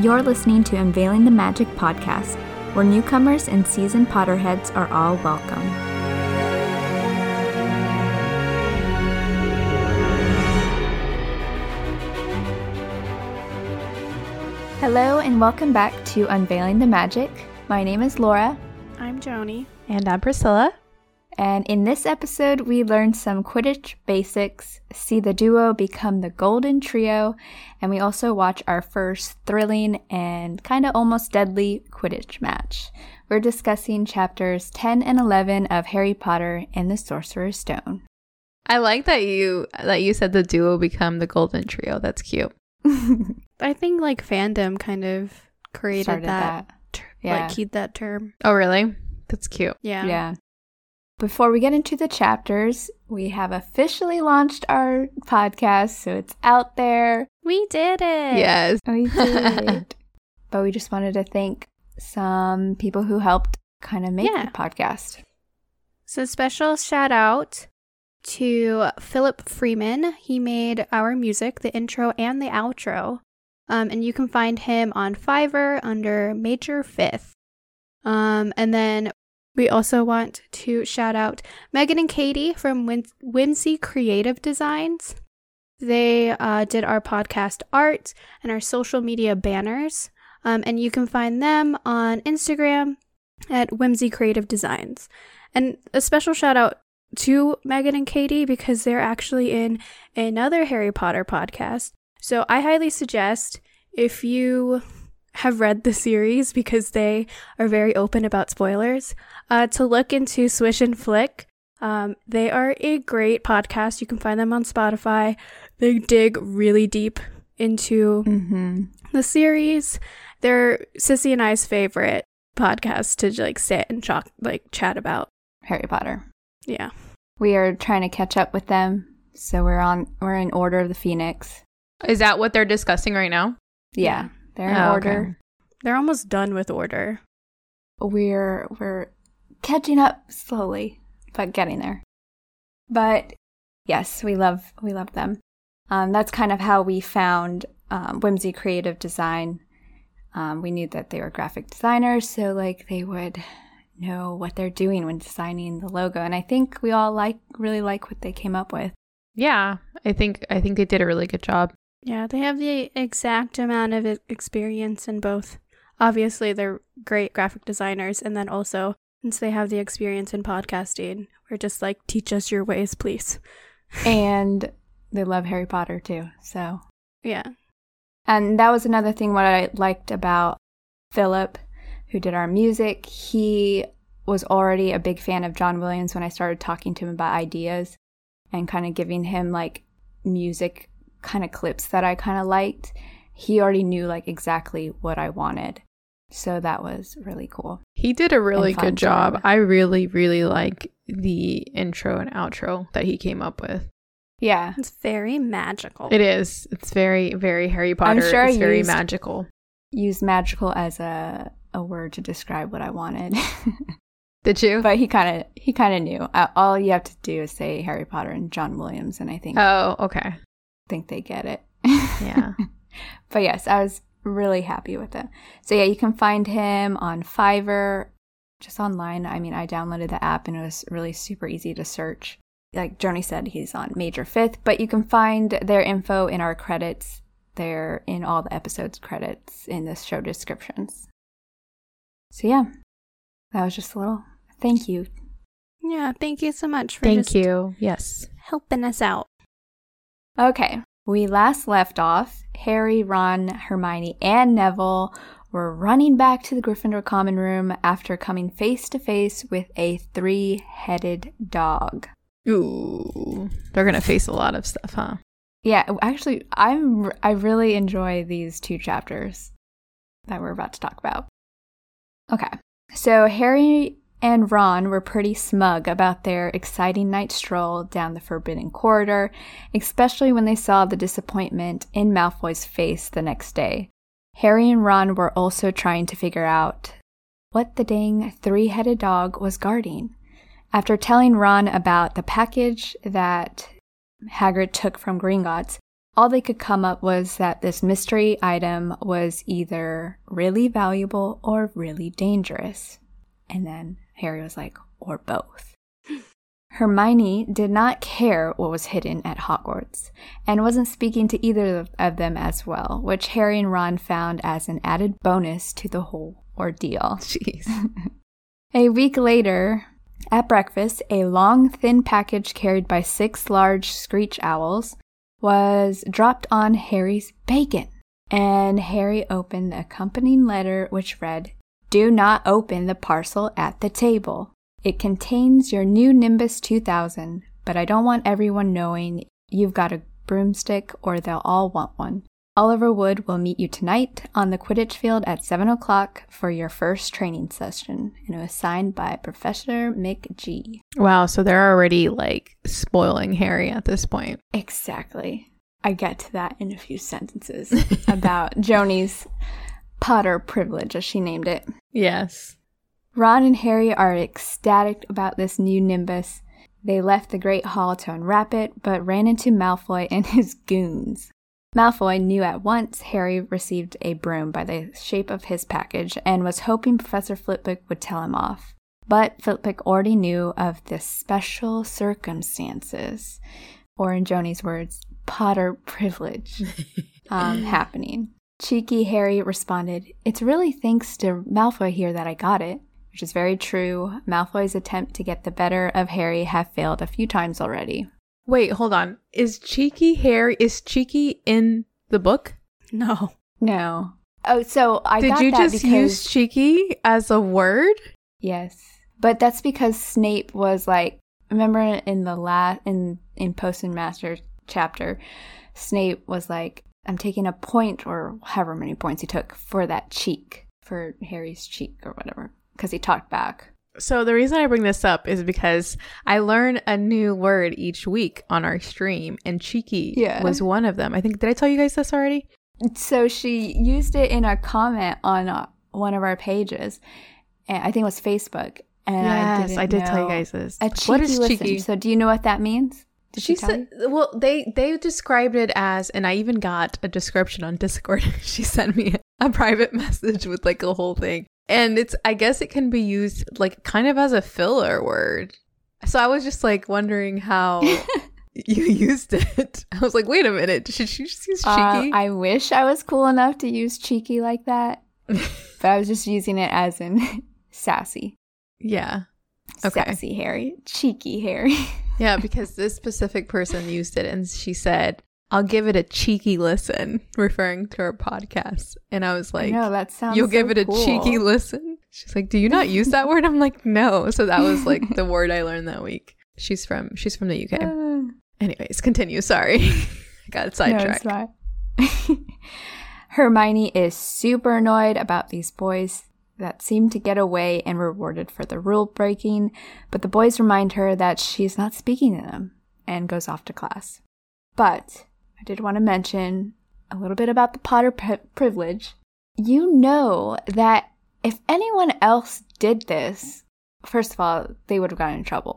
You're listening to Unveiling the Magic podcast, where newcomers and seasoned Potterheads are all welcome. Hello, and welcome back to Unveiling the Magic. My name is Laura, I'm Joni. And I'm Priscilla. And in this episode, we learn some Quidditch basics, see the duo become the Golden Trio, and we also watch our first thrilling and kind of almost deadly Quidditch match. We're discussing chapters 10 and 11 of Harry Potter and the Sorcerer's Stone. I like that you that you said the duo become the golden trio. That's cute. I think like fandom kind of created Started that, that. ter- Yeah. like keyed that term. Oh, really? That's cute. Yeah. Yeah. Before we get into the chapters, we have officially launched our podcast, so it's out there. We did it. Yes. We did. but we just wanted to thank some people who helped kind of make Yeah. the podcast. So special shout out to Philip Freeman. He made our music, the intro and the outro. Um, and you can find him on Fiverr under Major Fifth. Um, and then we also want to shout out Megan and Katie from Whim- Whimsy Creative Designs. They uh, did our podcast art and our social media banners. Um, and you can find them on Instagram at Whimsy Creative Designs. And a special shout out to Megan and Katie because they're actually in another Harry Potter podcast. So I highly suggest if you have read the series because they are very open about spoilers, uh, to look into Swish and Flick. Um, they are a great podcast. You can find them on Spotify. They dig really deep into Mm-hmm. the series. They're Sissy and I's favorite podcast to like sit and talk, like chat about. Harry Potter. Yeah. We are trying to catch up with them, so we're on. We're in Order of the Phoenix. Is that what they're discussing right now? Yeah, they're in Oh, okay. order. They're almost done with order. We're we're catching up slowly, but getting there. But yes, we love we love them. Um, that's kind of how we found um, Whimsy Creative Design. Um, we knew that they were graphic designers, so like they would know what they're doing when designing the logo. And I think we all like really like what they came up with. Yeah. I think I think they did a really good job. Yeah, they have the exact amount of experience in both. Obviously, they're great graphic designers, and then also, since they have the experience in podcasting, we're just like, teach us your ways, please. and they love Harry Potter too. So Yeah. And that was another thing what I liked about Philip, who did our music. He was already a big fan of John Williams when I started talking to him about ideas and kind of giving him like music kind of clips that I kind of liked. He already knew like exactly what I wanted. So that was really cool. He did a really good job. remember. I really, really like the intro and outro that he came up with. Yeah. It's very magical. It is. It's very, very Harry Potter. sure I it's very used- magical. Use magical as a a word to describe what I wanted. Did you? but he kind of he kind of knew. Uh, All you have to do is say Harry Potter and John Williams and I think oh, okay. Think they get it. Yeah. but yes, I was really happy with it. So yeah, you can find him on Fiverr, just online. I mean, I downloaded the app and it was really super easy to search. Like Joni said, he's on Major Fifth, but you can find their info in our credits. They're in all the episodes credits in the show descriptions. So yeah, that was just a little thank you. yeah, thank you so much for Thank just you. Yes. helping us out. Okay, we last left off. Harry, Ron, Hermione, and Neville were running back to the Gryffindor common room after coming face to face with a three headed dog. Ooh. They're going to face a lot of stuff, huh? Yeah, actually, I'm I really enjoy these two chapters that we're about to talk about. Okay, so Harry and Ron were pretty smug about their exciting night stroll down the Forbidden Corridor, especially when they saw the disappointment in Malfoy's face the next day. Harry and Ron were also trying to figure out what the dang three headed dog was guarding. After telling Ron about the package that Hagrid took from Gringotts, all they could come up was that this mystery item was either really valuable or really dangerous. And then Harry was like, or both. Hermione did not care what was hidden at Hogwarts and wasn't speaking to either of them as well, which Harry and Ron found as an added bonus to the whole ordeal. Jeez. A week later, at breakfast, a long, thin package carried by six large screech owls was dropped on Harry's bacon. And Harry opened the accompanying letter, which read, Do not open the parcel at the table. It contains your new Nimbus 2000, but I don't want everyone knowing you've got a broomstick or they'll all want one. Oliver Wood will meet you tonight on the Quidditch field at 7 o'clock for your first training session, and it was signed by Professor McG. Wow, so they're already like spoiling Harry at this point. Exactly. I get to that in a few sentences about Joni's Potter privilege, as she named it. Yes. Ron and Harry are ecstatic about this new Nimbus. They left the Great Hall to unwrap it, but ran into Malfoy and his goons. Malfoy knew at once Harry received a broom by the shape of his package and was hoping Professor Flitwick would tell him off. But Flitwick already knew of the special circumstances, or in Joni's words, Potter privilege, um, happening. Cheeky Harry responded, It's really thanks to Malfoy here that I got it, which is very true. Malfoy's attempt to get the better of Harry have failed a few times already. Wait, hold on. Is Cheeky Harry is Cheeky in the book? No. No. Oh, so I Did got you that just because use Cheeky as a word? yes, but that's because Snape was like, remember in the last in in Potions Master chapter, Snape was like, I'm taking a point or however many points he took for that cheek for Harry's cheek or whatever because he talked back. So the reason I bring this up is because I learn a new word each week on our stream, and cheeky Yeah. was one of them. I think did I tell you guys this already? So she used it in a comment on uh, one of our pages, and I think it was Facebook. And I yes, didn't I, did tell you guys this. A cheeky what is listen. cheeky? So do you know what that means? Did she she said, well, they they described it as, and I even got a description on Discord. she sent me a private message with like a whole thing, and it's I guess it can be used like kind of as a filler word. So I was just like wondering how you used it. I was like, wait a minute, should she just use Uh, cheeky? I wish I was cool enough to use cheeky like that, but I was just using it as in sassy. yeah, Okay. Sassy Harry. Cheeky Harry. Yeah, because this specific person used it, and she said. I'll give it a cheeky listen, referring to our podcast. And I was like, no, that sounds You'll so give it a cool. cheeky listen. She's like, "Do you not use that word?" I'm like, "No." So that was like the word I learned that week. She's from she's from the UK. Uh, Anyways, continue. Sorry, I got sidetracked. No. Hermione is super annoyed about these boys that seem to get away and rewarded for the rule breaking, but the boys remind her that she's not speaking to them and goes off to class. But I did want to mention a little bit about the Potter pri- privilege. You know that if anyone else did this, first of all, they would have gotten in trouble.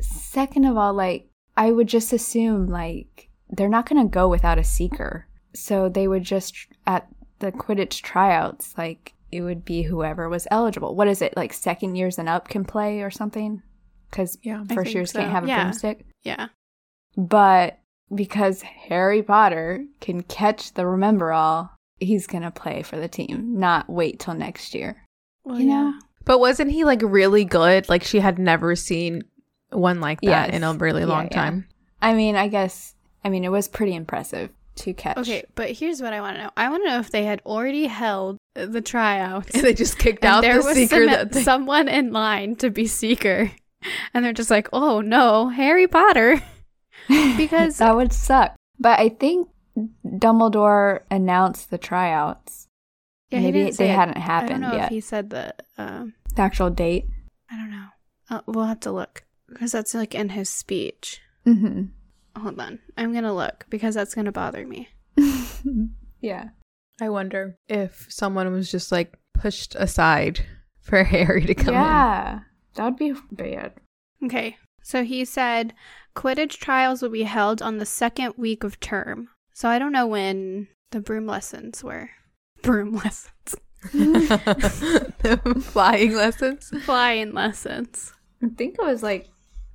Second of all, like, I would just assume, like, they're not going to go without a seeker. So they would just, at the Quidditch tryouts, like, it would be whoever was eligible. What is it, like, second years and up can play or something? Because Yeah, first years can't have a Yeah. broomstick. Yeah. But because Harry Potter can catch the Remembrall, he's going to play for the team, not wait till next year. Well, You know? yeah. But wasn't he like really good? Like she had never seen one like that Yes. in a really long yeah. time. I mean, I guess, I mean, it was pretty impressive to catch. Okay, but here's what I want to know. I want to know if they had already held the tryouts. And they just kicked out there the was seeker some- that they- someone in line to be seeker. And they're just like, oh no, Harry Potter. Because- that would suck. But I think Dumbledore announced the tryouts. Yeah, Maybe they it. hadn't I don't happened know yet. if he said the. Um, The actual date. I don't know. Uh, we'll have to look because that's like in his speech. hmm Hold on, I'm gonna look because that's gonna bother me. yeah. I wonder if someone was just like pushed aside for Harry to come in. yeah. That would be bad. Okay, so he said Quidditch trials will be held on the second week of term. So I don't know when the broom lessons were. Broom lessons. Flying lessons. Flying lessons. I think it was like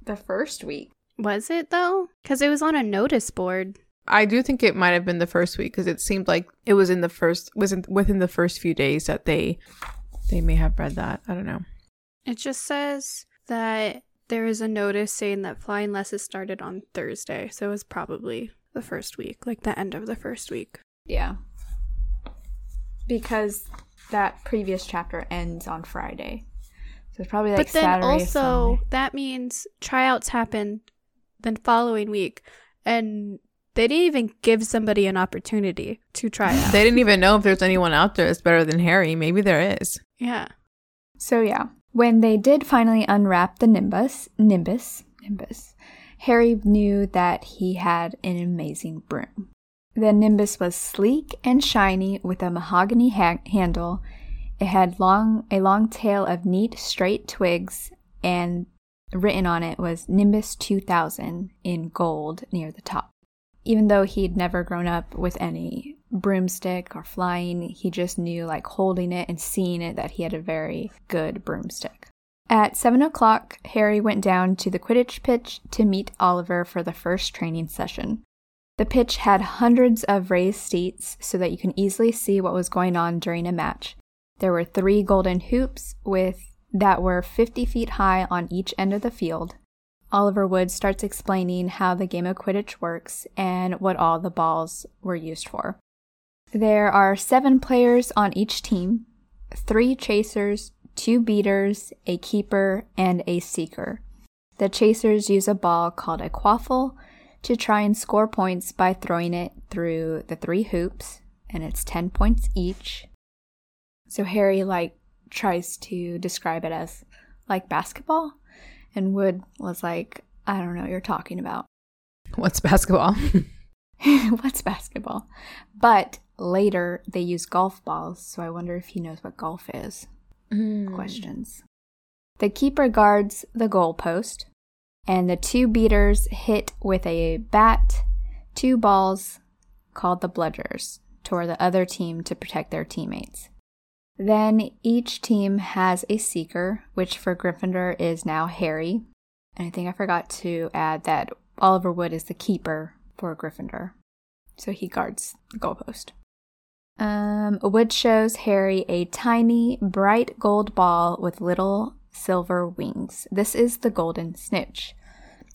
the first week. Was it though? Because it was on a notice board. I do think it might have been the first week because it seemed like it was in the first was in, within the first few days that they they may have read that. I don't know. It just says that there is a notice saying that flying lessons started on Thursday. So it was probably the first week, like the end of the first week. Yeah. Because that previous chapter ends on Friday. So it's probably like but then Saturday. also Sunday. that means tryouts happened the following week and they didn't even give somebody an opportunity to try out. They didn't even know if there's anyone out there that's better than Harry. Maybe there is. yeah. So yeah, when they did finally unwrap the nimbus, nimbus, nimbus, Harry knew that he had an amazing broom. The nimbus was sleek and shiny with a mahogany ha- handle. It had long a long tail of neat straight twigs and written on it was Nimbus 2000 in gold near the top. Even though he'd never grown up with any broomstick or flying, he just knew, like holding it and seeing it, that he had a very good broomstick. At 7 o'clock, Harry went down to the Quidditch pitch to meet Oliver for the first training session. The pitch had hundreds of raised seats so that you can easily see what was going on during a match. There were three golden hoops with that were 50 feet high on each end of the field. Oliver Wood starts explaining how the game of Quidditch works and what all the balls were used for. There are seven players on each team three chasers, two beaters, a keeper, and a seeker. The chasers use a ball called a quaffle to try and score points by throwing it through the three hoops, and it's 10 points each. So Harry, like, tries to describe it as like basketball, and Wood was like, I don't know what you're talking about. What's basketball? What's basketball? But later they use golf balls, so I wonder if he knows what golf is. Hmm. Questions. The keeper guards the goalpost, and the two beaters hit with a bat two balls called the bludgers toward the other team to protect their teammates. Then each team has a seeker, which for Gryffindor is now Harry. And I think I forgot to add that Oliver Wood is the keeper for Gryffindor. So he guards the goalpost. Um, Wood shows Harry a tiny, bright gold ball with little silver wings. This is the golden snitch,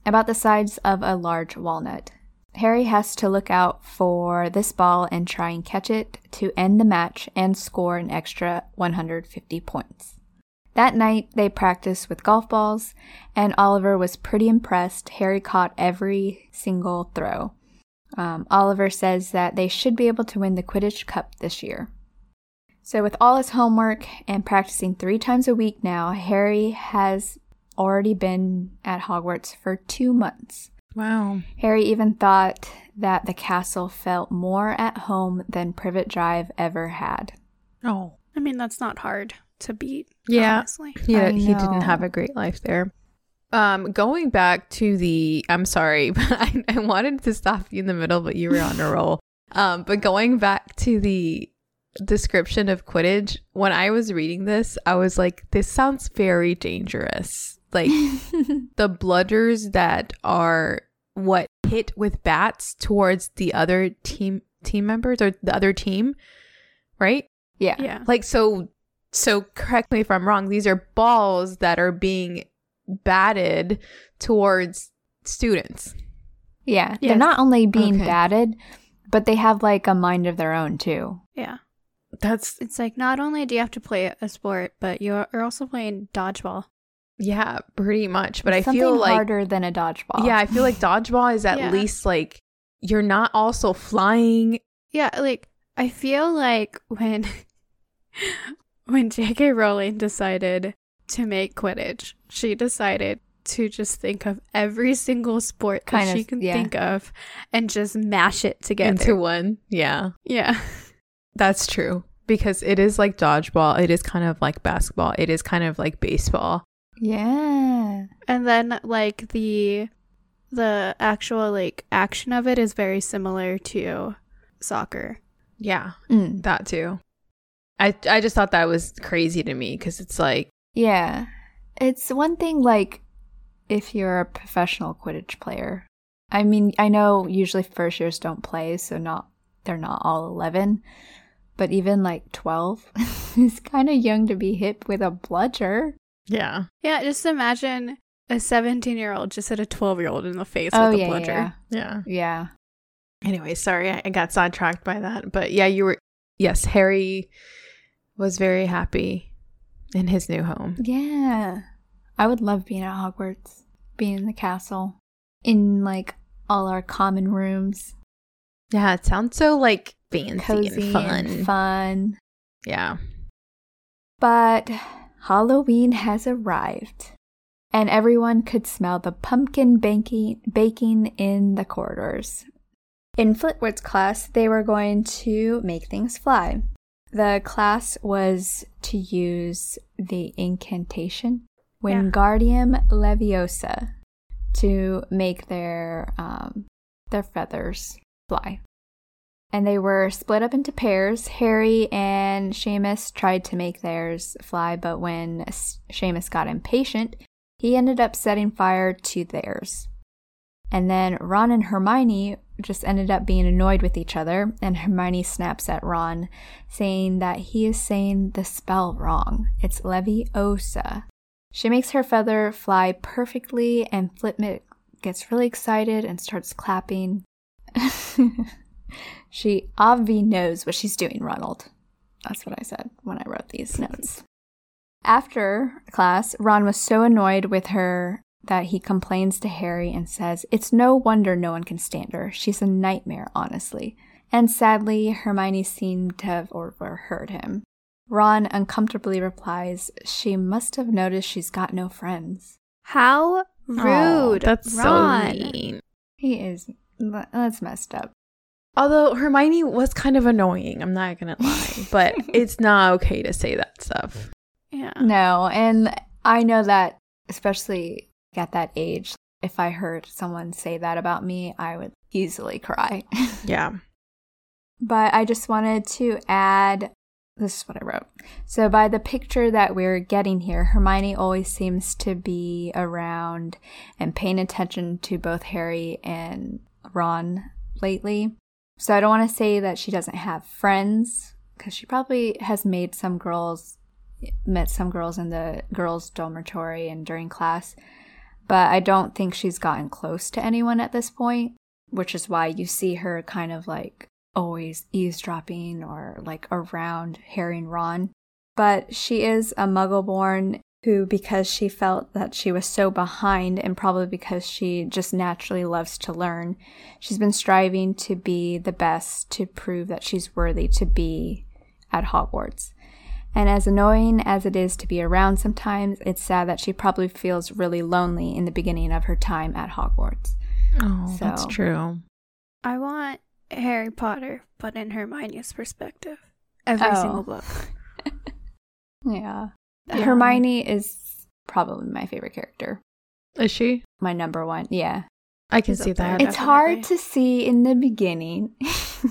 about the size of a large walnut. Harry has to look out for this ball and try and catch it to end the match and score an extra 150 points. That night, they practiced with golf balls, and Oliver was pretty impressed. Harry caught every single throw. Um, Oliver says that they should be able to win the Quidditch Cup this year. So, with all his homework and practicing three times a week now, Harry has already been at Hogwarts for two months. Wow. Harry even thought that the castle felt more at home than Privet Drive ever had. Oh. I mean, that's not hard to beat. Yeah. Honestly. Yeah, he didn't have a great life there. Um, going back to the, I'm sorry, but I, I wanted to stop you in the middle, but you were on a roll. Um, but going back to the description of Quidditch, when I was reading this, I was like, this sounds very dangerous. Like the bludgers that are what hit with bats towards the other team team members or the other team, right? Yeah. Yeah. Like so so correct me if I'm wrong, these are balls that are being batted towards students. Yeah. Yes. They're not only being Okay. batted, but they have like a mind of their own too. Yeah. That's It's like not only do you have to play a sport, but you're you're also playing dodgeball. Yeah, pretty much. But It's I feel like harder than a dodgeball. Yeah, I feel like dodgeball is at Yeah. least like you're not also flying. Yeah, like I feel like when when J.K. Rowling decided to make Quidditch, she decided to just think of every single sport that Kind she can yeah. think of and just mash it together. Into one. Yeah. yeah. That's true. Because it is like dodgeball. It is kind of like basketball. It is kind of like baseball. Yeah. And then like the the actual like action of it is very similar to soccer. Yeah, Mm. that too. I I just thought that was crazy to me because it's like Yeah. It's one thing like if you're a professional Quidditch player. I mean, I know usually first years don't play, so not they're not all 11, but even like 12 is kind of young to be hit with a bludger. Yeah, Yeah, just imagine a 17 year old just hit a 12 year old in the face oh with a yeah, bludger. yeah. yeah. Yeah. Anyway, sorry I I got sidetracked by that, but yeah, you were yes, Harry was very happy in his new home. Yeah. I would love being at Hogwarts, being in the castle, in like all our common rooms, Yeah, it sounds so like fancy cozy and fun. and fun. Yeah. But Halloween has arrived, and everyone could smell the pumpkin baking, baking in the corridors. In Flitwood's class, they were going to make things fly. The class was to use the incantation Wingardium Leviosa to make their um, their feathers fly and they were split up into pairs. Harry and Seamus tried to make theirs fly, but when Seamus got impatient, he ended up setting fire to theirs. And then Ron and Hermione just ended up being annoyed with each other, and Hermione snaps at Ron, saying that he is saying the spell wrong. It's Leviosa. She makes her feather fly perfectly, and Flitwick gets really excited and starts clapping. She obvi knows what she's doing, Ronald. That's what I said when I wrote these notes. After class, Ron was so annoyed with her that he complains to Harry and says, It's no wonder no one can stand her. She's a nightmare, honestly. And sadly, Hermione seemed to have overheard him. Ron uncomfortably replies, She must have noticed she's got no friends. How oh, rude. That's Ron. so mean. He is. That's messed up. Although Hermione was kind of annoying, I'm not gonna lie, but it's not okay to say that stuff. Yeah. No, and I know that, especially at that age, if I heard someone say that about me, I would easily cry. Yeah. but I just wanted to add this is what I wrote. So, by the picture that we're getting here, Hermione always seems to be around and paying attention to both Harry and Ron lately. So, I don't want to say that she doesn't have friends because she probably has made some girls, met some girls in the girls' dormitory and during class, but I don't think she's gotten close to anyone at this point, which is why you see her kind of like always eavesdropping or like around Harry and Ron. But she is a muggle born who, because she felt that she was so behind, and probably because she just naturally loves to learn, she's been striving to be the best to prove that she's worthy to be at Hogwarts. And as annoying as it is to be around sometimes, it's sad that she probably feels really lonely in the beginning of her time at Hogwarts. Oh, that's true. I want Harry Potter, but in Hermione's perspective. Every Oh. single book. Yeah. Yeah. Hermione is probably my favorite character. Is she? My number one. Yeah. I can She's see that. It's hard to see in the beginning.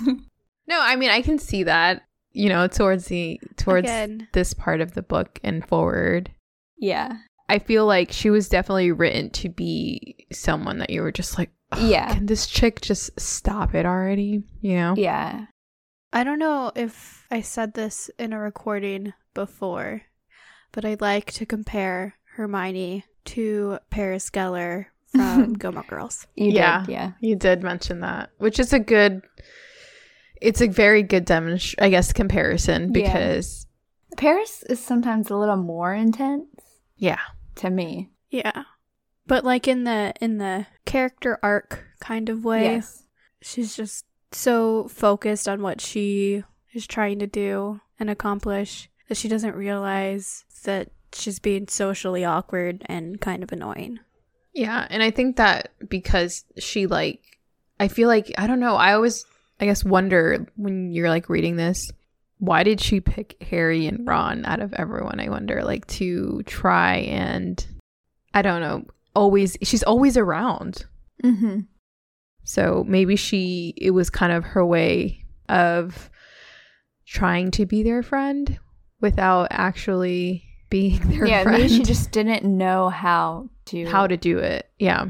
no, I mean I can see that. You know, towards the towards Again. this part of the book and forward. yeah. I feel like she was definitely written to be someone that you were just like, "Ugh, Yeah. Can this chick just stop it already? You know? Yeah. I don't know if I said this in a recording before, but I'd like to compare Hermione to Paris Geller from Gilmore Girls. You Yeah. did. Yeah. You did mention that, which is a good. It's a very good demonstration, I guess, comparison Yeah. because Paris is sometimes a little more intense yeah, to me. Yeah. But like in the in the character arc kind of way, Yes. she's just so focused on what she is trying to do and accomplish that she doesn't realize that she's being socially awkward and kind of annoying. yeah, and I think that because she like, I feel like I don't know. I always, I guess, wonder when you're like reading this, why did she pick Harry and Ron out of everyone? I wonder, like, to try and, I don't know, always she's always around. Mm-hmm. So maybe she, it was kind of her way of trying to be their friend without actually being their Yeah, friend. maybe she just didn't know how to how to do it. Yeah.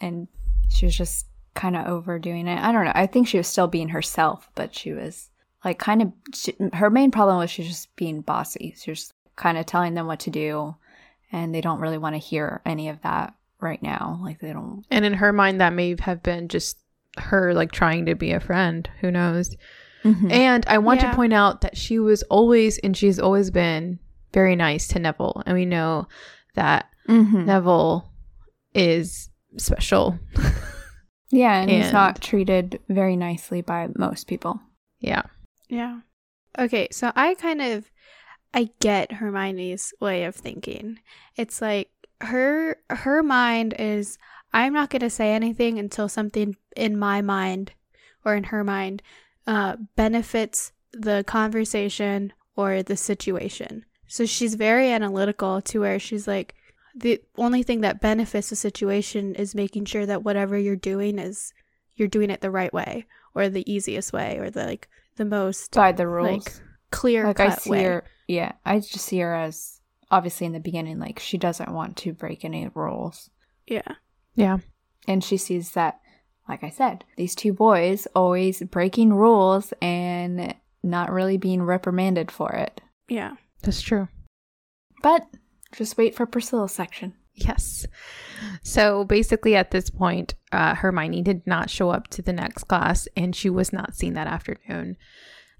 and she was just kind of overdoing it. I don't know. I think she was still being herself, but she was like kind of she, her main problem was she was just being bossy. She was kind of telling them what to do, and they don't really want to hear any of that right now. Like they don't. And in her mind, that may have been just her like trying to be a friend. Who knows? Mhm. And I want Yeah. to point out that she was always, and she's always been very nice to Neville. And we know that Mhm. Neville is special. Yeah, and, he's not treated very nicely by most people. yeah. Yeah. Okay, so I kind of I get Hermione's way of thinking. It's like her her mind is I'm not going to say anything until something in my mind or in her mind uh benefits the conversation or the situation. So she's very analytical to where she's like the only thing that benefits the situation is making sure that whatever you're doing is you're doing it the right way or the easiest way or the like the most By the rules. like clear like I cut see way. her yeah i just see her as obviously in the beginning like she doesn't want to break any rules Yeah. Yeah. and she sees that like i said these two boys always breaking rules and not really being reprimanded for it Yeah. That's true. but just wait for priscilla's section Yes. So basically, at this point, uh, Hermione did not show up to the next class, and she was not seen that afternoon.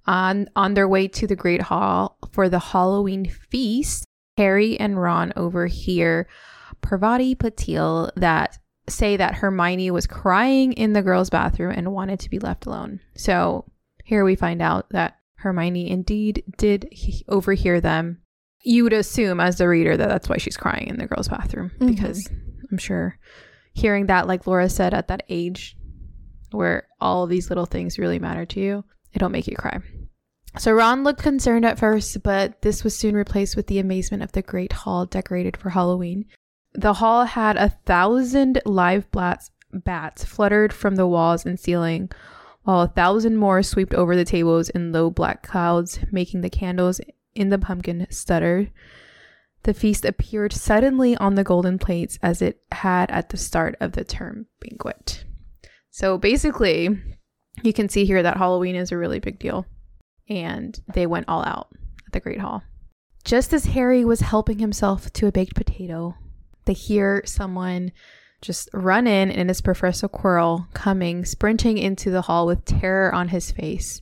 On on their way to the Great Hall for the Halloween feast, Harry and Ron overhear Parvati Patil that say that Hermione was crying in the girls' bathroom and wanted to be left alone. So here we find out that Hermione indeed did he- overhear them you would assume as the reader that that's why she's crying in the girls' bathroom Mhm. because I'm sure hearing that, like Laura said, at that age where all these little things really matter to you, it'll make you cry. So Ron looked concerned at first, but this was soon replaced with the amazement of the great hall decorated for Halloween. The hall had a thousand live bats, bats fluttered from the walls and ceiling, while a thousand more swept over the tables in low black clouds, making the candles in the pumpkin stutter. The feast appeared suddenly on the golden plates as it had at the start of the term banquet. So basically, you can see here that Halloween is a really big deal, and they went all out at the Great Hall. Just as Harry was helping himself to a baked potato, they hear someone just run in, and it's Professor Quirrell coming, sprinting into the hall with terror on his face.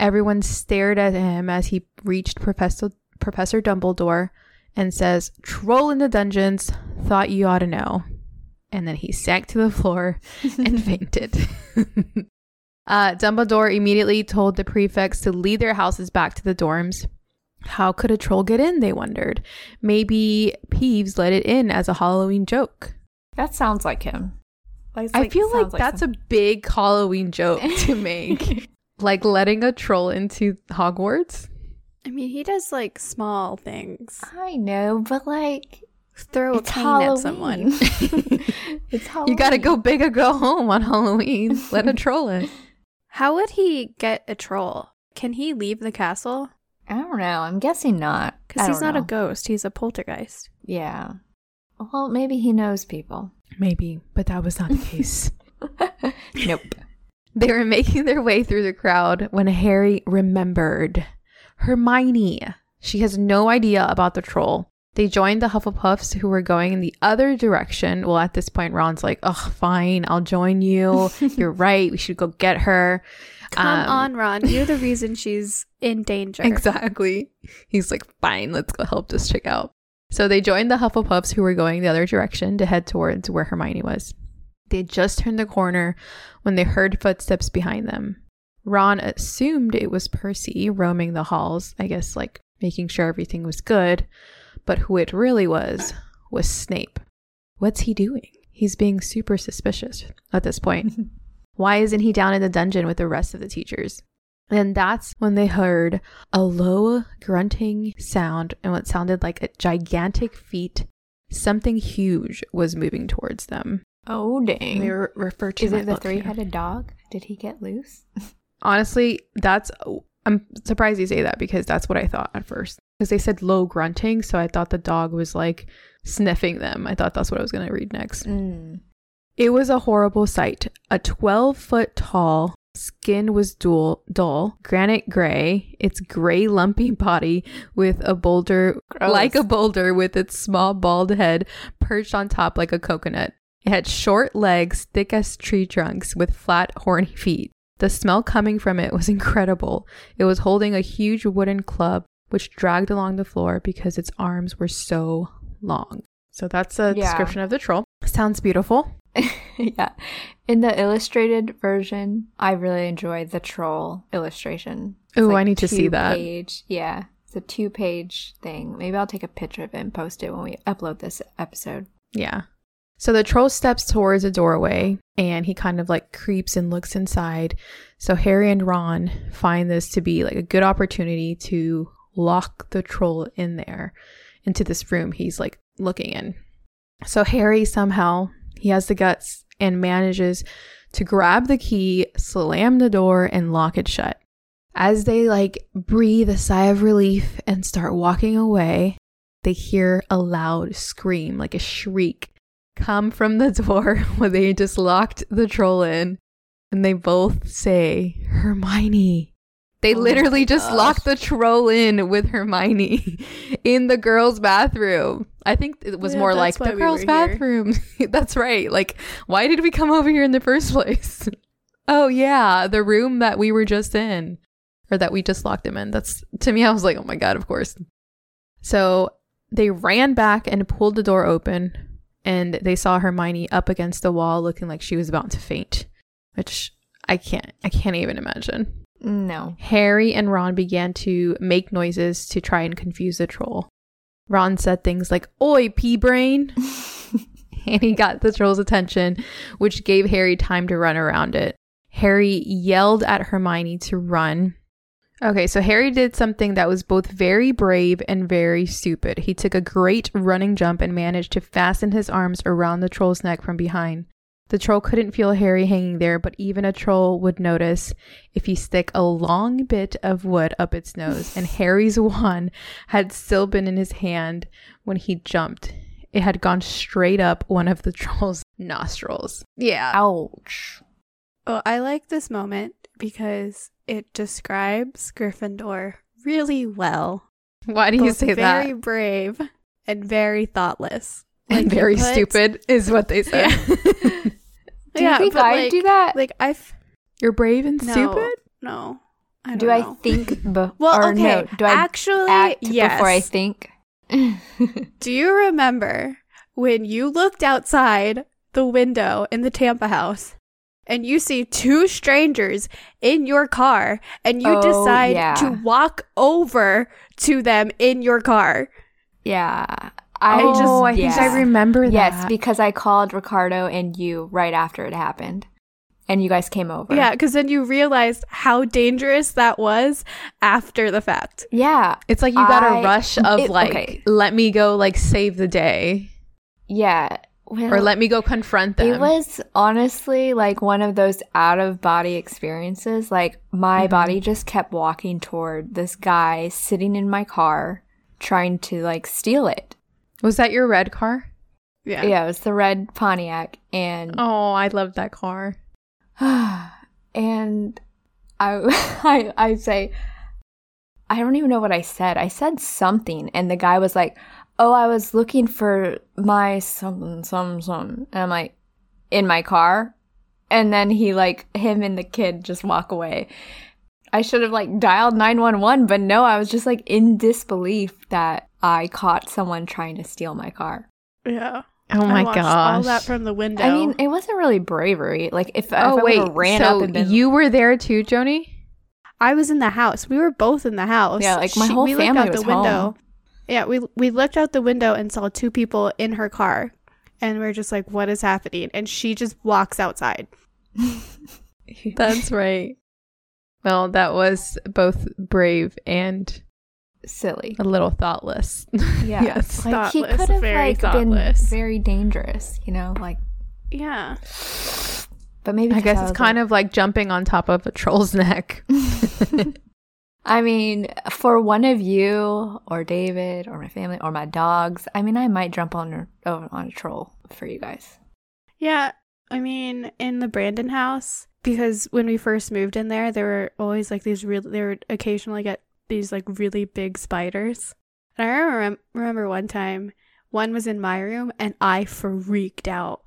Everyone stared at him as he reached Professor Professor Dumbledore and says, "Troll in the dungeons, thought you ought to know." And then he sank to the floor and fainted. uh, Dumbledore immediately told the prefects to lead their houses back to the dorms. How could a troll get in? They wondered. Maybe Peeves let it in as a Halloween joke. that sounds like him Like- I feel like sounds that's some- a big Halloween joke to make. like letting a troll into Hogwarts. I mean, he does like small things. i know but like Throw a it's cane Halloween. at someone. it's Halloween. You gotta go big or go home on Halloween. Let a troll in. How would he get a troll? Can he leave the castle? I don't know. I'm guessing not. Because he's not a ghost, he's a poltergeist. Yeah. Well, maybe he knows people. Maybe, but that was not the case. nope. They were making their way through the crowd when Harry remembered Hermione. She has no idea about the troll. They joined the Hufflepuffs who were going in the other direction. Well, at this point, Ron's like, oh, fine, I'll join you. You're right. We should go get her. Come Um, on, Ron. You're the reason she's in danger. Exactly. He's like, fine, let's go help this chick out. So they joined the Hufflepuffs who were going the other direction to head towards where Hermione was. They had just turned the corner when they heard footsteps behind them. Ron assumed it was Percy roaming the halls, I guess, like making sure everything was good. But who it really was was Snape. What's he doing? He's being super suspicious at this point. Why isn't he down in the dungeon with the rest of the teachers? And that's when they heard a low grunting sound and what sounded like a gigantic feet. Something huge was moving towards them. Oh dang! They were referred to Is my it the three-headed dog? Did he get loose? Honestly, that's I'm surprised you say that because that's what I thought at first. Because they said low grunting, so I thought the dog was like sniffing them. I thought that's what I was gonna read next. Mm. It was a horrible sight. A 12 foot tall, skin was dual, dull, granite gray, its gray lumpy body with a boulder, Gross. like a boulder with its small bald head perched on top like a coconut. It had short legs, thick as tree trunks, with flat, horny feet. The smell coming from it was incredible. It was holding a huge wooden club, which dragged along the floor because its arms were so long. So that's a Yeah. description of the troll. Sounds beautiful. yeah. In the illustrated version, I really enjoyed the troll illustration. Oh, Ooh, I need to see that. Page, yeah, it's a two-page thing. Maybe I'll take a picture of it and post it when we upload this episode. Yeah. So the troll steps towards a doorway and he kind of like creeps and looks inside. So Harry and Ron find this to be like a good opportunity to lock the troll in there into this room he's like looking in. So Harry somehow he has the guts and manages to grab the key, slam the door and lock it shut. As they like breathe a sigh of relief and start walking away, they hear a loud scream, like a shriek, come from the door where they just locked the troll in. And they both say, Hermione. They Oh literally just locked the troll in with Hermione in the girls' bathroom. I think it was Yeah, more like the we girls' bathroom. that's right. Like, why did we come over here in the first place? oh, yeah, the room that we were just in or that we just locked him in. That's to me, I was like, oh my God, of course. So they ran back and pulled the door open, and they saw Hermione up against the wall looking like she was about to faint, which I can't, I can't even imagine. No. Harry and Ron began to make noises to try and confuse the troll. Ron said things like, Oi, pea brain! and he got the troll's attention, which gave Harry time to run around it. Harry yelled at Hermione to run. Okay, so Harry did something that was both very brave and very stupid. He took a great running jump and managed to fasten his arms around the troll's neck from behind. The troll couldn't feel Harry hanging there, but even a troll would notice if he stick a long bit of wood up its nose, and Harry's wand had still been in his hand when he jumped. It had gone straight up one of the troll's nostrils. Yeah. Ouch. Oh, I like this moment because it describes Gryffindor really well. Why do you say very that? Very brave and very thoughtless. And Like, he very puts- stupid is what they say. Do you think I like, do that? Like I've You're brave and no, stupid? No, I don't do I think be- Well, okay. no? Do I actually act yes. before I think? Do you remember when you looked outside the window in the Tampa house and you see two strangers in your car and you Oh, decide yeah. to walk over to them in your car? yeah. I oh, just I think. I remember that. Yes, because I called Ricardo and you right after it happened, and you guys came over. Yeah, because then you realized how dangerous that was after the fact. yeah, it's like you got I- a rush of it- like, okay. let me go like save the day, yeah. Well, or let me go confront them. It was honestly like one of those out of body experiences. Like my Mhm. body just kept walking toward this guy sitting in my car, trying to like steal it. Was that your red car? Yeah. Yeah, it was the red Pontiac, and Oh, I loved that car. and I, I, I say, I don't even know what I said. I said something, and the guy was like, "Oh, I was looking for my something, some, some," and I'm like, "In my car," and then he like him and the kid just walk away. I should have like dialed nine one one, but no, I was just like in disbelief that I caught someone trying to steal my car. Yeah. Oh I my watched gosh. All that from the window. I mean, it wasn't really bravery. Like if, if I oh wait, ran so up and been you were there too, Joni? I was in the house. We were both in the house. Yeah, like, my whole we looked family out was the window. home. Yeah, we we looked out the window and saw two people in her car, and we are just like, "What is happening?" And she just walks outside. That's right. Well, that was both brave and silly. a little thoughtless. Yeah. yes. Like he Thoughtless, could have very like thoughtless. been very dangerous, you know, like Yeah. But maybe I guess it's kind of like jumping on top of a troll's neck. I mean, for one of you or David or my family or my dogs, I mean, I might jump on a, on a troll for you guys. Yeah. I mean, in the Brandon house, because when we first moved in there, there were always like these real, there would occasionally get these like really big spiders. And I remember, remember one time, one was in my room and I freaked out.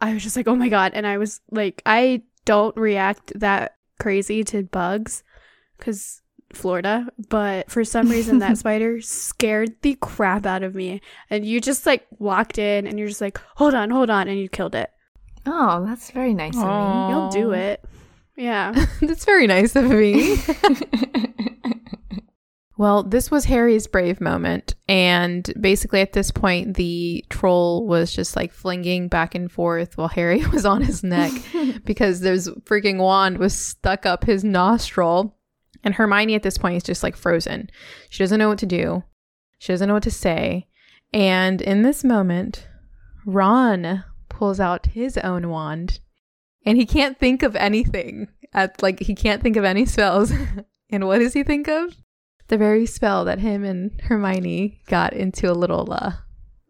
I was just like, oh my God. And I was like, I don't react that crazy to bugs because Florida, but for some reason that spider scared the crap out of me. And you just like walked in and you're just like, hold on, hold on, and you killed it. Oh, that's very nice of me. You'll do it. Yeah. That's very nice of me. well, this was Harry's brave moment. And basically, at this point, the troll was just like flinging back and forth while Harry was on his neck because there's freaking wand was stuck up his nostril. And Hermione at this point is just like frozen. She doesn't know what to do, she doesn't know what to say. And in this moment, Ron pulls out his own wand and he can't think of anything. At like he can't think of any spells. and what does he think of? The very spell that him and Hermione got into a little uh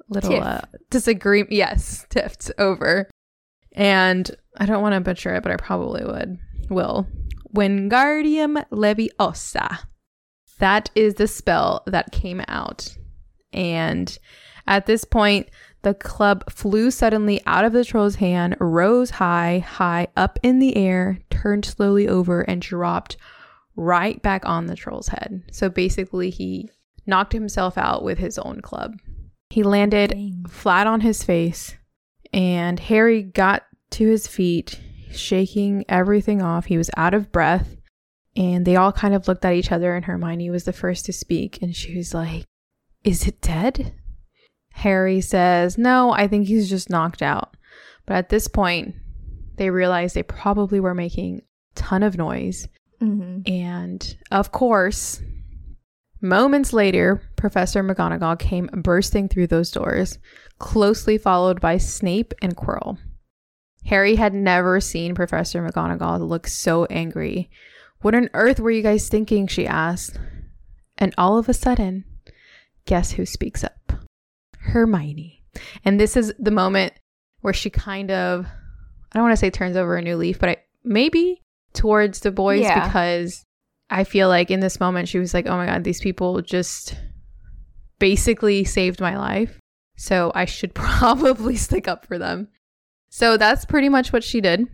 little Tiff. uh disagreement. Yes, tiffed over. And I don't want to butcher it, but I probably would. Will. Wingardium Leviosa. That is the spell that came out. And at this point, the club flew suddenly out of the troll's hand, rose high, high up in the air, turned slowly over, and dropped right back on the troll's head. So basically, he knocked himself out with his own club. He landed Dang. flat on his face, and Harry got to his feet, shaking everything off. He was out of breath, and they all kind of looked at each other, and Hermione was the first to speak, and she was like, Is it dead? Harry says, No, I think he's just knocked out. But at this point, they realized they probably were making a ton of noise. hmm And of course, moments later, Professor McGonagall came bursting through those doors, closely followed by Snape and Quirrell. Harry had never seen Professor McGonagall look so angry. What on earth were you guys thinking? she asked. And all of a sudden, guess who speaks up? Hermione. And this is the moment where she kind of, I don't want to say turns over a new leaf, but I, maybe towards the boys Yeah. because I feel like in this moment she was like, oh my God, these people just basically saved my life. So I should probably stick up for them. So that's pretty much what she did.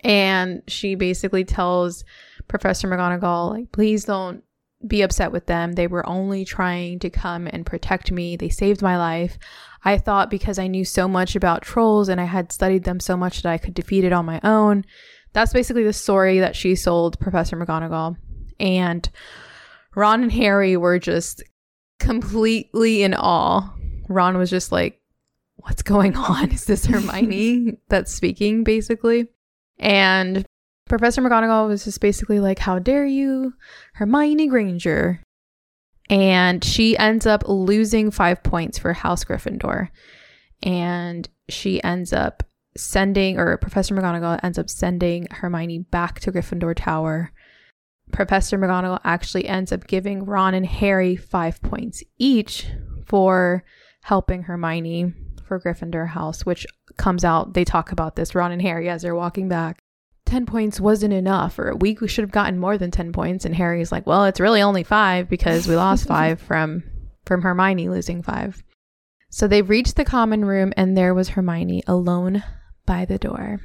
And she basically tells Professor McGonagall, like, please don't be upset with them. They were only trying to come and protect me. They saved my life. I thought because I knew so much about trolls and I had studied them so much that I could defeat it on my own. That's basically the story that she sold Professor McGonagall. And Ron and Harry were just completely in awe. Ron was just like, What's going on? Is this Hermione that's speaking, basically? And Professor McGonagall was just basically like, How dare you, Hermione Granger? And she ends up losing five points for House Gryffindor. And she ends up sending, or Professor McGonagall ends up sending Hermione back to Gryffindor Tower. Professor McGonagall actually ends up giving Ron and Harry five points each for helping Hermione for Gryffindor House, which comes out. They talk about this, Ron and Harry, as they're walking back. 10 points wasn't enough, or we should have gotten more than 10 points. And Harry's like, well, it's really only five because we lost five from from Hermione losing five. So they reached the common room, and there was Hermione alone by the door.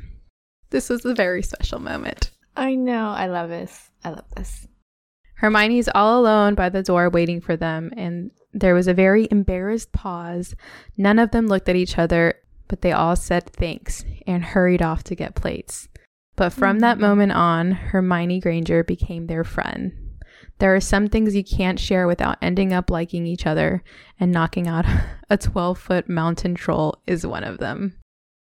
This was a very special moment. I know. I love this. I love this. Hermione's all alone by the door waiting for them, and there was a very embarrassed pause. None of them looked at each other, but they all said thanks and hurried off to get plates. But from that Mhm. moment on, Hermione Granger became their friend. There are some things you can't share without ending up liking each other, and knocking out a 12 foot mountain troll is one of them.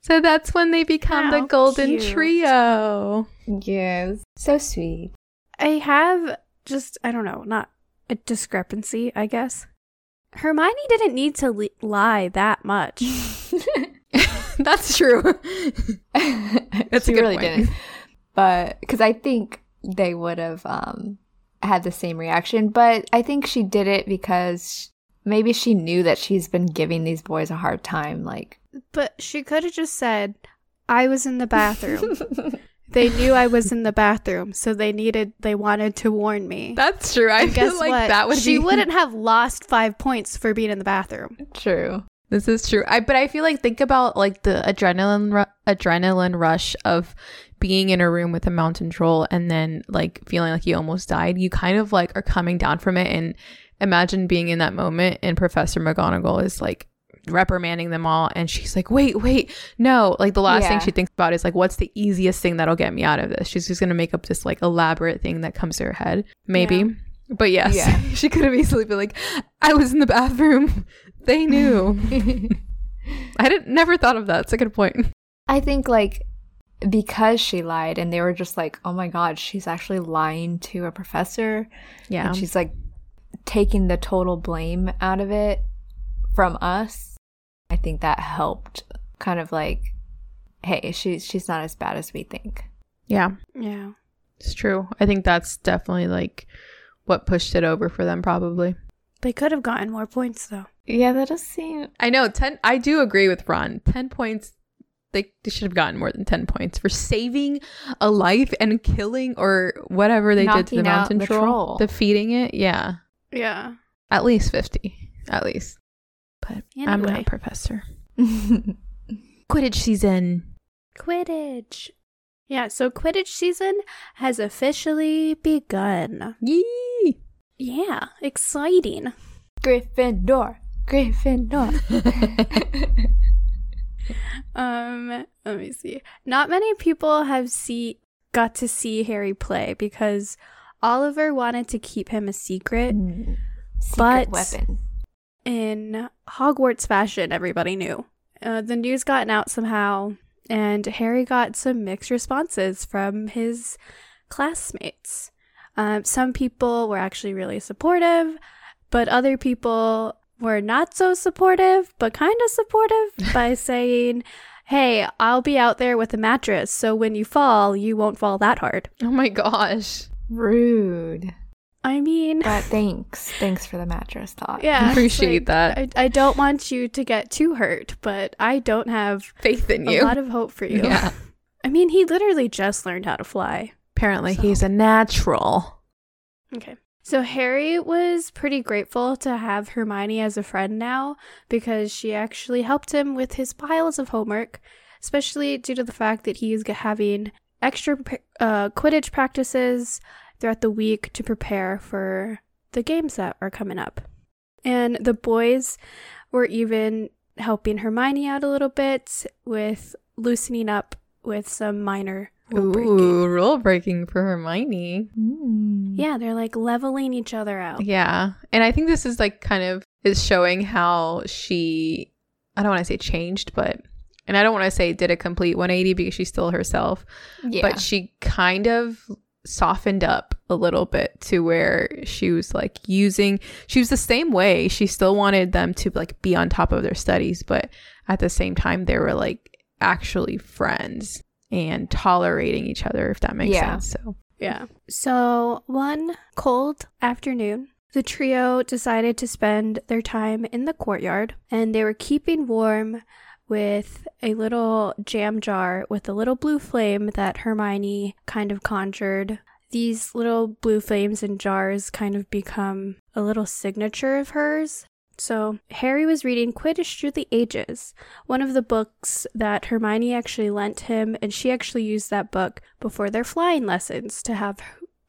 So that's when they become the Golden cute. Trio. Yes. So sweet. I have just, I don't know, not a discrepancy, I guess. Hermione didn't need to li- lie that much. That's true. That's she a good really point. didn't. But because I think they would have um, had the same reaction. But I think she did it because maybe she knew that she's been giving these boys a hard time. Like, But she could have just said, I was in the bathroom. they knew I was in the bathroom, so they needed, they wanted to warn me. That's true. I and guess feel like what? that would she be wouldn't have lost five points for being in the bathroom. true. This is true. I but I feel like think about like the adrenaline ru- adrenaline rush of being in a room with a mountain troll and then like feeling like you almost died. You kind of like are coming down from it. And imagine being in that moment and Professor McGonagall is like reprimanding them all. And she's like wait wait no. Like the last thing she thinks about is like what's the easiest thing that'll get me out of this? She's just gonna make up this like elaborate thing that comes to her head. Maybe. Yeah. but yes. Yeah. she could have easily been like i was in the bathroom they knew I didn't never thought of that. It's a good point. I think like because she lied and they were just like, oh my god, she's actually lying to a professor. Yeah. And she's like taking the total blame out of it from us. I think that helped kind of like, hey, she's she's not as bad as we think. yeah. Yeah. It's true. I think that's definitely like what pushed it over for them probably. They could have gotten more points though. Yeah, that does seem I know 10 I do agree with Ron. 10 points they, they should have gotten more than 10 points for saving a life and killing or whatever they did to the mountain the troll, troll. defeating it. Yeah. Yeah. At least 50. At least. But I'm not a professor. Quidditch season. Quidditch. Yeah, so Quidditch season has officially begun. Yee. Yeah, exciting. Gryffindor. Gryffindor. Um, let me see. Not many people have see got to see Harry play because Oliver wanted to keep him a secret. Mm. Secret But- weapon. In Hogwarts fashion, everybody knew. Uh, the news gotten out somehow, and Harry got some mixed responses from his classmates. Um, some people were actually really supportive, but other people were not so supportive, but kind of supportive by saying, Hey, I'll be out there with a mattress, so when you fall, you won't fall that hard. Oh my gosh. Rude. I mean, But thanks. Thanks for the mattress thought. yeah, it's Appreciate that. I, I don't want you to get too hurt, but I don't have Faith in you. a lot of hope for you. Yeah. I mean, he literally just learned how to fly. Apparently, So- he's a natural. Okay. So Harry was pretty grateful to have Hermione as a friend now because she actually helped him with his piles of homework, especially due to the fact that he's g- having extra uh, Quidditch practices throughout the week to prepare for the games that are coming up. And the boys were even helping Hermione out a little bit with loosening up with some minor rule breaking. Ooh, rule breaking for Hermione. Mm. Yeah, they're like leveling each other out. Yeah. And I think this is like kind of is showing how she I don't want to say changed, but and I don't want to say did a complete 180 because she's still herself, Yeah. but she kind of softened up a little bit to where she was like using she was the same way. She still wanted them to like be on top of their studies, but at the same time they were like actually friends and tolerating each other if that makes Yeah. sense. So Yeah. So one cold afternoon, the trio decided to spend their time in the courtyard and they were keeping warm with a little jam jar with a little blue flame that Hermione kind of conjured. These little blue flames in jars kind of become a little signature of hers. So, Harry was reading Quidditch Through the Ages, one of the books that Hermione actually lent him, and she actually used that book before their flying lessons to have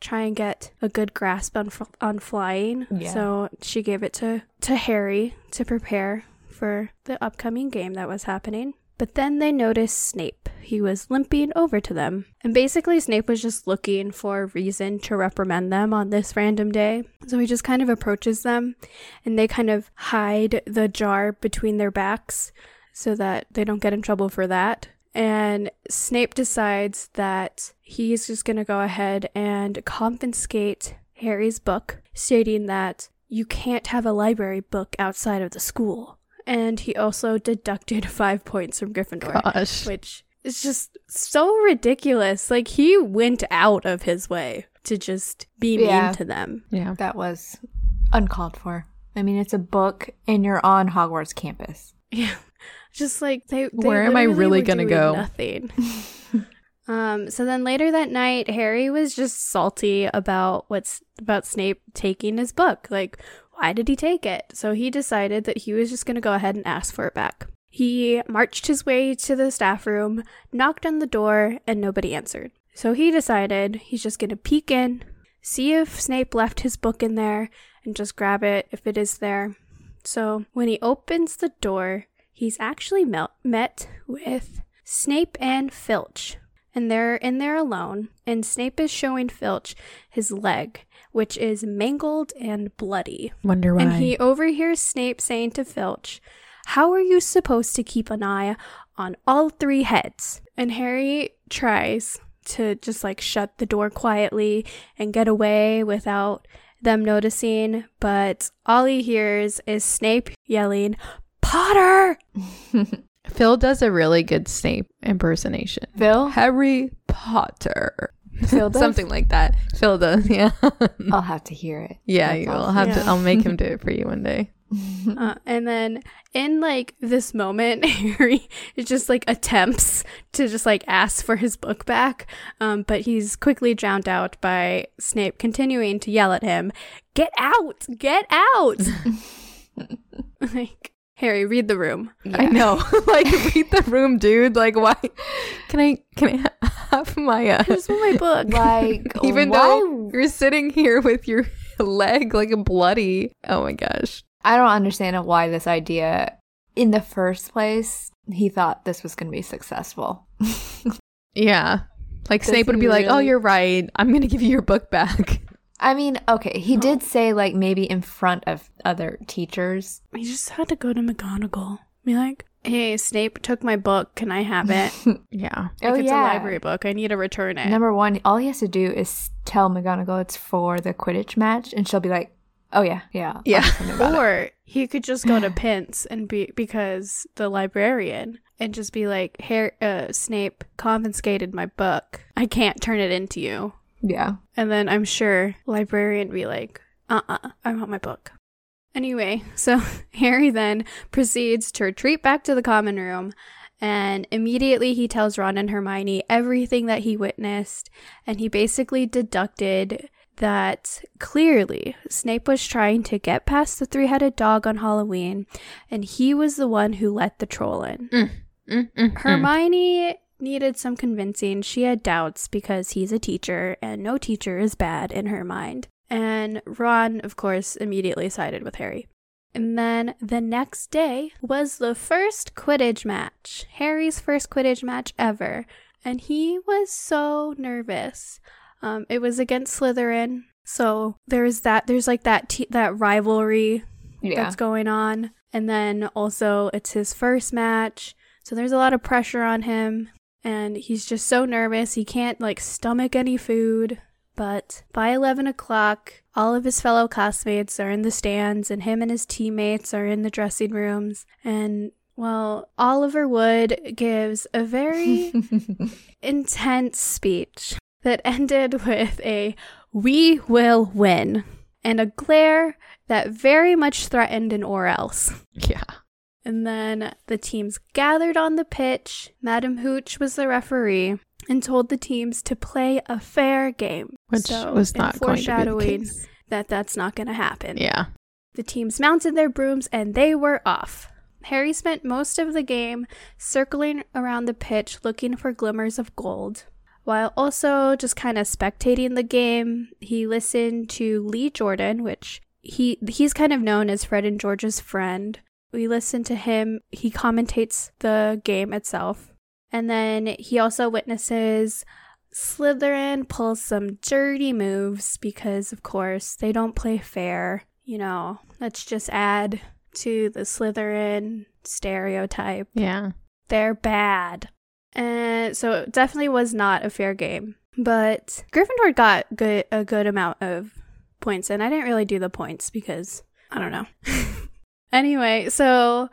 try and get a good grasp on on flying. Yeah. So she gave it to to Harry to prepare for the upcoming game that was happening. But then they noticed Snape. He was limping over to them. And basically, Snape was just looking for a reason to reprimand them on this random day. So he just kind of approaches them and they kind of hide the jar between their backs so that they don't get in trouble for that. And Snape decides that he's just going to go ahead and confiscate Harry's book, stating that you can't have a library book outside of the school. And he also deducted five points from Gryffindor, Gosh. which is just so ridiculous. Like he went out of his way to just be Yeah. mean to them. Yeah. That was uncalled for. I mean, it's a book and you're on Hogwarts campus. Yeah. Just like they, they Where am I really gonna go? Nothing. um so then later that night Harry was just salty about what's about Snape taking his book. Like why did he take it? So he decided that he was just going to go ahead and ask for it back. He marched his way to the staff room, knocked on the door, and nobody answered. So he decided he's just going to peek in, see if Snape left his book in there, and just grab it if it is there. So when he opens the door, he's actually mel- met with Snape and Filch. And they're in there alone, and Snape is showing Filch his leg, which is mangled and bloody. Wonder why. And he overhears Snape saying to Filch, How are you supposed to keep an eye on all three heads? And Harry tries to just like shut the door quietly and get away without them noticing, but all he hears is Snape yelling, Potter! Phil does a really good Snape impersonation. Phil? Harry Potter. Does? Something like that. Phil does, yeah. I'll have to hear it. yeah, That's you will awesome. have to I'll make him do it for you one day. Uh, and then in like this moment, Harry is just like attempts to just like ask for his book back, um, but he's quickly drowned out by Snape continuing to yell at him, "Get out! Get out!" like Harry, read the room. I know. like read the room, dude. Like why can I can I have my uh, I just want my book. Like, even why- though you're sitting here with your leg like bloody. Oh my gosh. I don't understand why this idea, in the first place, he thought this was going to be successful. Yeah. Like Does Snape would be like, "Oh, you're right. I'm going to give you your book back." I mean, okay, he did say, like, maybe in front of other teachers. He just had to go to McGonagall. Be like, "Hey, Snape took my book. Can I have it? Yeah. Oh, if it's yeah. a library book, I need to return it." Number one, all he has to do is tell McGonagall it's for the Quidditch match, and she'll be like, oh, yeah, yeah. Yeah. about it." Or he could just go to Pince and be because the librarian and just be like, "Harry, uh, Snape confiscated my book. I can't turn it into you." Yeah. And then I'm sure librarian would be like, "Uh-uh, I want my book." Anyway, so Harry then proceeds to retreat back to the common room. And immediately he tells Ron and Hermione everything that he witnessed. And he basically deducted that clearly Snape was trying to get past the three headed dog on Halloween. And he was the one who let the troll in. Mm, mm, mm. Hermione needed some convincing. She had doubts because he's a teacher and no teacher is bad in her mind. And Ron, of course, immediately sided with Harry. And then the next day was the first Quidditch match, Harry's first Quidditch match ever. And he was so nervous. Um, it was against Slytherin. So there's that, there's like that, te- that rivalry Yeah. that's going on. And then also, it's his first match. So there's a lot of pressure on him. And he's just so nervous. He can't like stomach any food. But by 11 o'clock, all of his fellow classmates are in the stands, and him and his teammates are in the dressing rooms. And well, Oliver Wood gives a very intense speech that ended with a we will win and a glare that very much threatened an or else. Yeah. And then the teams gathered on the pitch. Madam Hooch was the referee and told the teams to play a fair game. Which So, was not going to be the foreshadowing that that's not going to happen. Yeah. The teams mounted their brooms and they were off. Harry spent most of the game circling around the pitch looking for glimmers of gold. While also just kind of spectating the game, he listened to Lee Jordan, which he he's kind of known as Fred and George's friend. We listen to him. He commentates the game itself. And then he also witnesses Slytherin pull some dirty moves because, of course, they don't play fair. You know, let's just add to the Slytherin stereotype. Yeah. They're bad. And so it definitely was not a fair game. But Gryffindor got good a good amount of points, and I didn't really do the points because I don't know. Anyway, so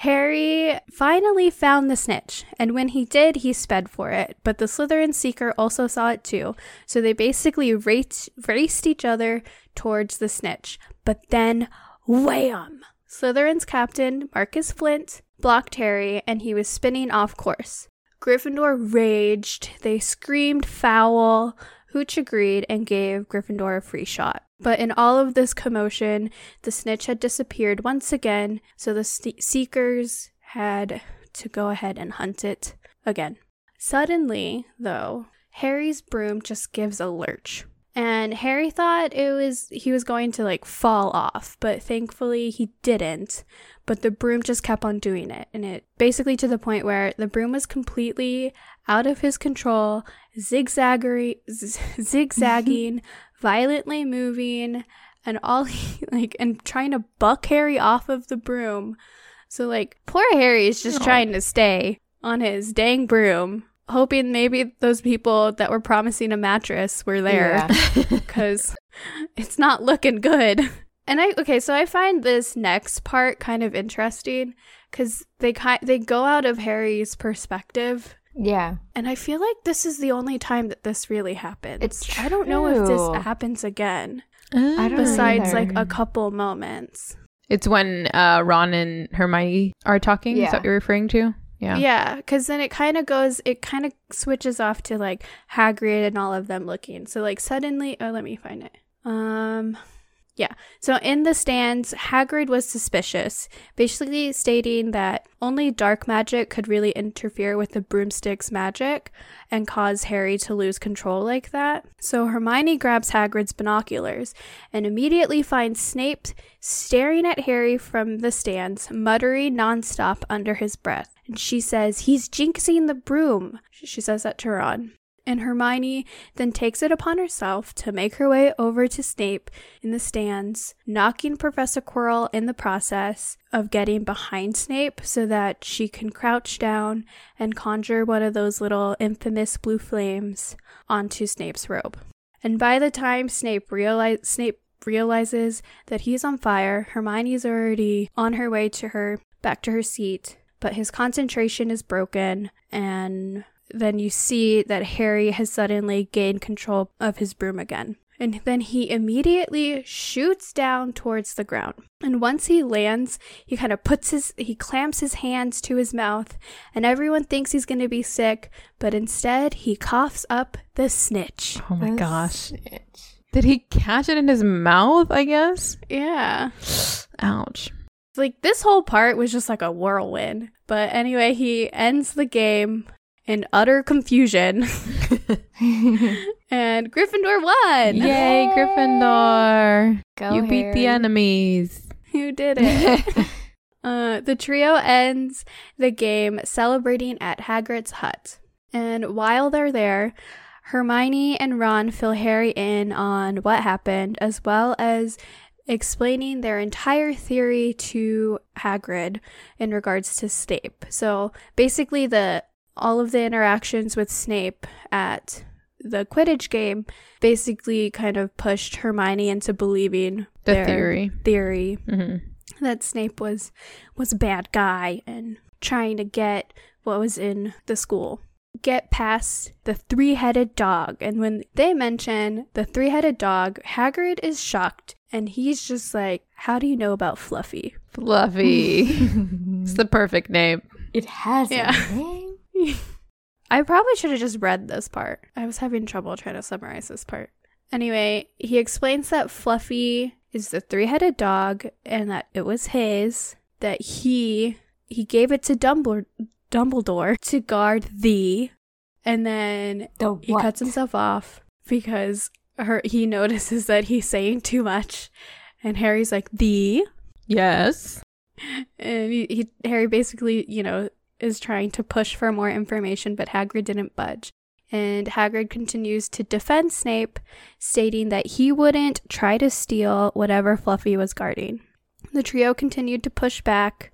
Harry finally found the snitch, and when he did, he sped for it. But the Slytherin Seeker also saw it too, so they basically raced, raced each other towards the snitch. But then, wham! Slytherin's captain, Marcus Flint, blocked Harry, and he was spinning off course. Gryffindor raged. They screamed foul. Hooch agreed and gave Gryffindor a free shot. But in all of this commotion, the snitch had disappeared once again, so the seekers had to go ahead and hunt it again. Suddenly, though, Harry's broom just gives a lurch. And Harry thought it was he was going to like fall off, but thankfully he didn't. But the broom just kept on doing it, and it basically to the point where the broom was completely out of his control, zigzagging, zigzagging, violently moving, and all he, like and trying to buck Harry off of the broom. So like poor Harry is just oh. trying to stay on his dang broom, hoping maybe those people that were promising a mattress were there because yeah. it's not looking good. And I okay, so I find this next part kind of interesting because they kind they go out of Harry's perspective yeah. And I feel like this is the only time that this really happens. It's true. I don't know if this happens again. I don't besides like a couple moments. It's when uh, Ron and Hermione are talking. Yeah. Is that what you're referring to? Yeah. Yeah, because then it kind of goes, it kind of switches off to like Hagrid and all of them looking. So like suddenly, oh, let me find it. Um, yeah. So in the stands, Hagrid was suspicious, basically stating that only dark magic could really interfere with the broomstick's magic and cause Harry to lose control like that. So Hermione grabs Hagrid's binoculars and immediately finds Snape staring at Harry from the stands, muttering nonstop under his breath. And she says, He's jinxing the broom. She says that to Ron and Hermione then takes it upon herself to make her way over to Snape in the stands, knocking Professor Quirrell in the process of getting behind Snape so that she can crouch down and conjure one of those little infamous blue flames onto Snape's robe. And by the time Snape realize Snape realizes that he's on fire, Hermione's already on her way to her back to her seat, but his concentration is broken and then you see that Harry has suddenly gained control of his broom again. And then he immediately shoots down towards the ground. And once he lands, he kind of puts his, he clamps his hands to his mouth, and everyone thinks he's going to be sick, but instead he coughs up the snitch. Oh my the gosh. Snitch. Did he catch it in his mouth, I guess? Yeah. Ouch. Like this whole part was just like a whirlwind. But anyway, he ends the game in utter confusion. and Gryffindor won. Yay, Yay! Gryffindor. Go you Harry. beat the enemies. You did it. uh, the trio ends the game celebrating at Hagrid's hut. And while they're there, Hermione and Ron fill Harry in on what happened, as well as explaining their entire theory to Hagrid in regards to Snape. So basically, the all of the interactions with Snape at the Quidditch game basically kind of pushed Hermione into believing the theory theory mm-hmm. that Snape was was a bad guy and trying to get what was in the school. Get past the three-headed dog, and when they mention the three-headed dog, Hagrid is shocked, and he's just like, "How do you know about Fluffy?" Fluffy. it's the perfect name. It has yeah. a name. I probably should have just read this part. I was having trouble trying to summarize this part. Anyway, he explains that Fluffy is the three-headed dog and that it was his, that he he gave it to Dumbledore, Dumbledore to guard the and then the he cuts himself off because her he notices that he's saying too much and Harry's like the yes and he, he Harry basically, you know, is trying to push for more information, but Hagrid didn't budge. And Hagrid continues to defend Snape, stating that he wouldn't try to steal whatever Fluffy was guarding. The trio continued to push back,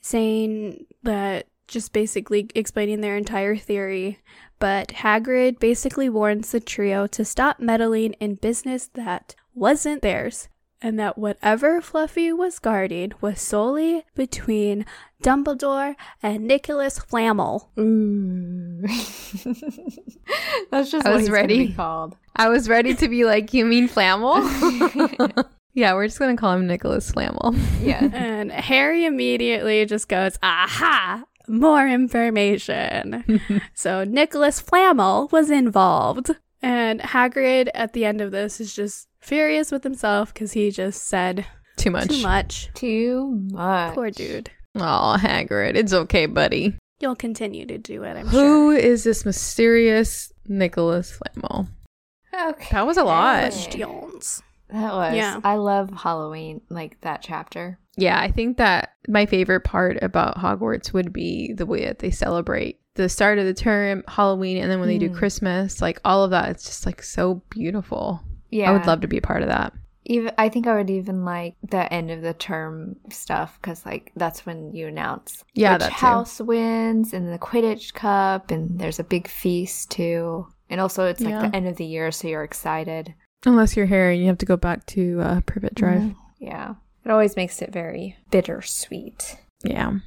saying that just basically explaining their entire theory. But Hagrid basically warns the trio to stop meddling in business that wasn't theirs. And that whatever Fluffy was guarding was solely between Dumbledore and Nicholas Flamel. Ooh. Mm. That's just I what was he's ready. be called. I was ready to be like, you mean Flamel? yeah, we're just gonna call him Nicholas Flamel. Yeah. And Harry immediately just goes, aha, more information. so Nicholas Flamel was involved. And Hagrid at the end of this is just furious with himself because he just said Too much. too much. Too much. Poor dude. Oh, Hagrid, it's okay, buddy. You'll continue to do it, I'm Who sure. is this mysterious Nicholas Flamel? Okay. That was a lot. Questions. That was. Yeah. I love Halloween, like that chapter. Yeah, I think that my favorite part about Hogwarts would be the way that they celebrate the start of the term, Halloween, and then when they do Mm. Christmas, like all of that. It's just like so beautiful. Yeah. I would love to be a part of that. Even I think I would even like the end of the term stuff because like that's when you announce Yeah, which that too. house wins and the Quidditch Cup and there's a big feast too. And also it's like Yeah. the end of the year, so you're excited. Unless you're here and you have to go back to uh, Privet Drive. Mhm. Yeah, it always makes it very bittersweet. Yeah.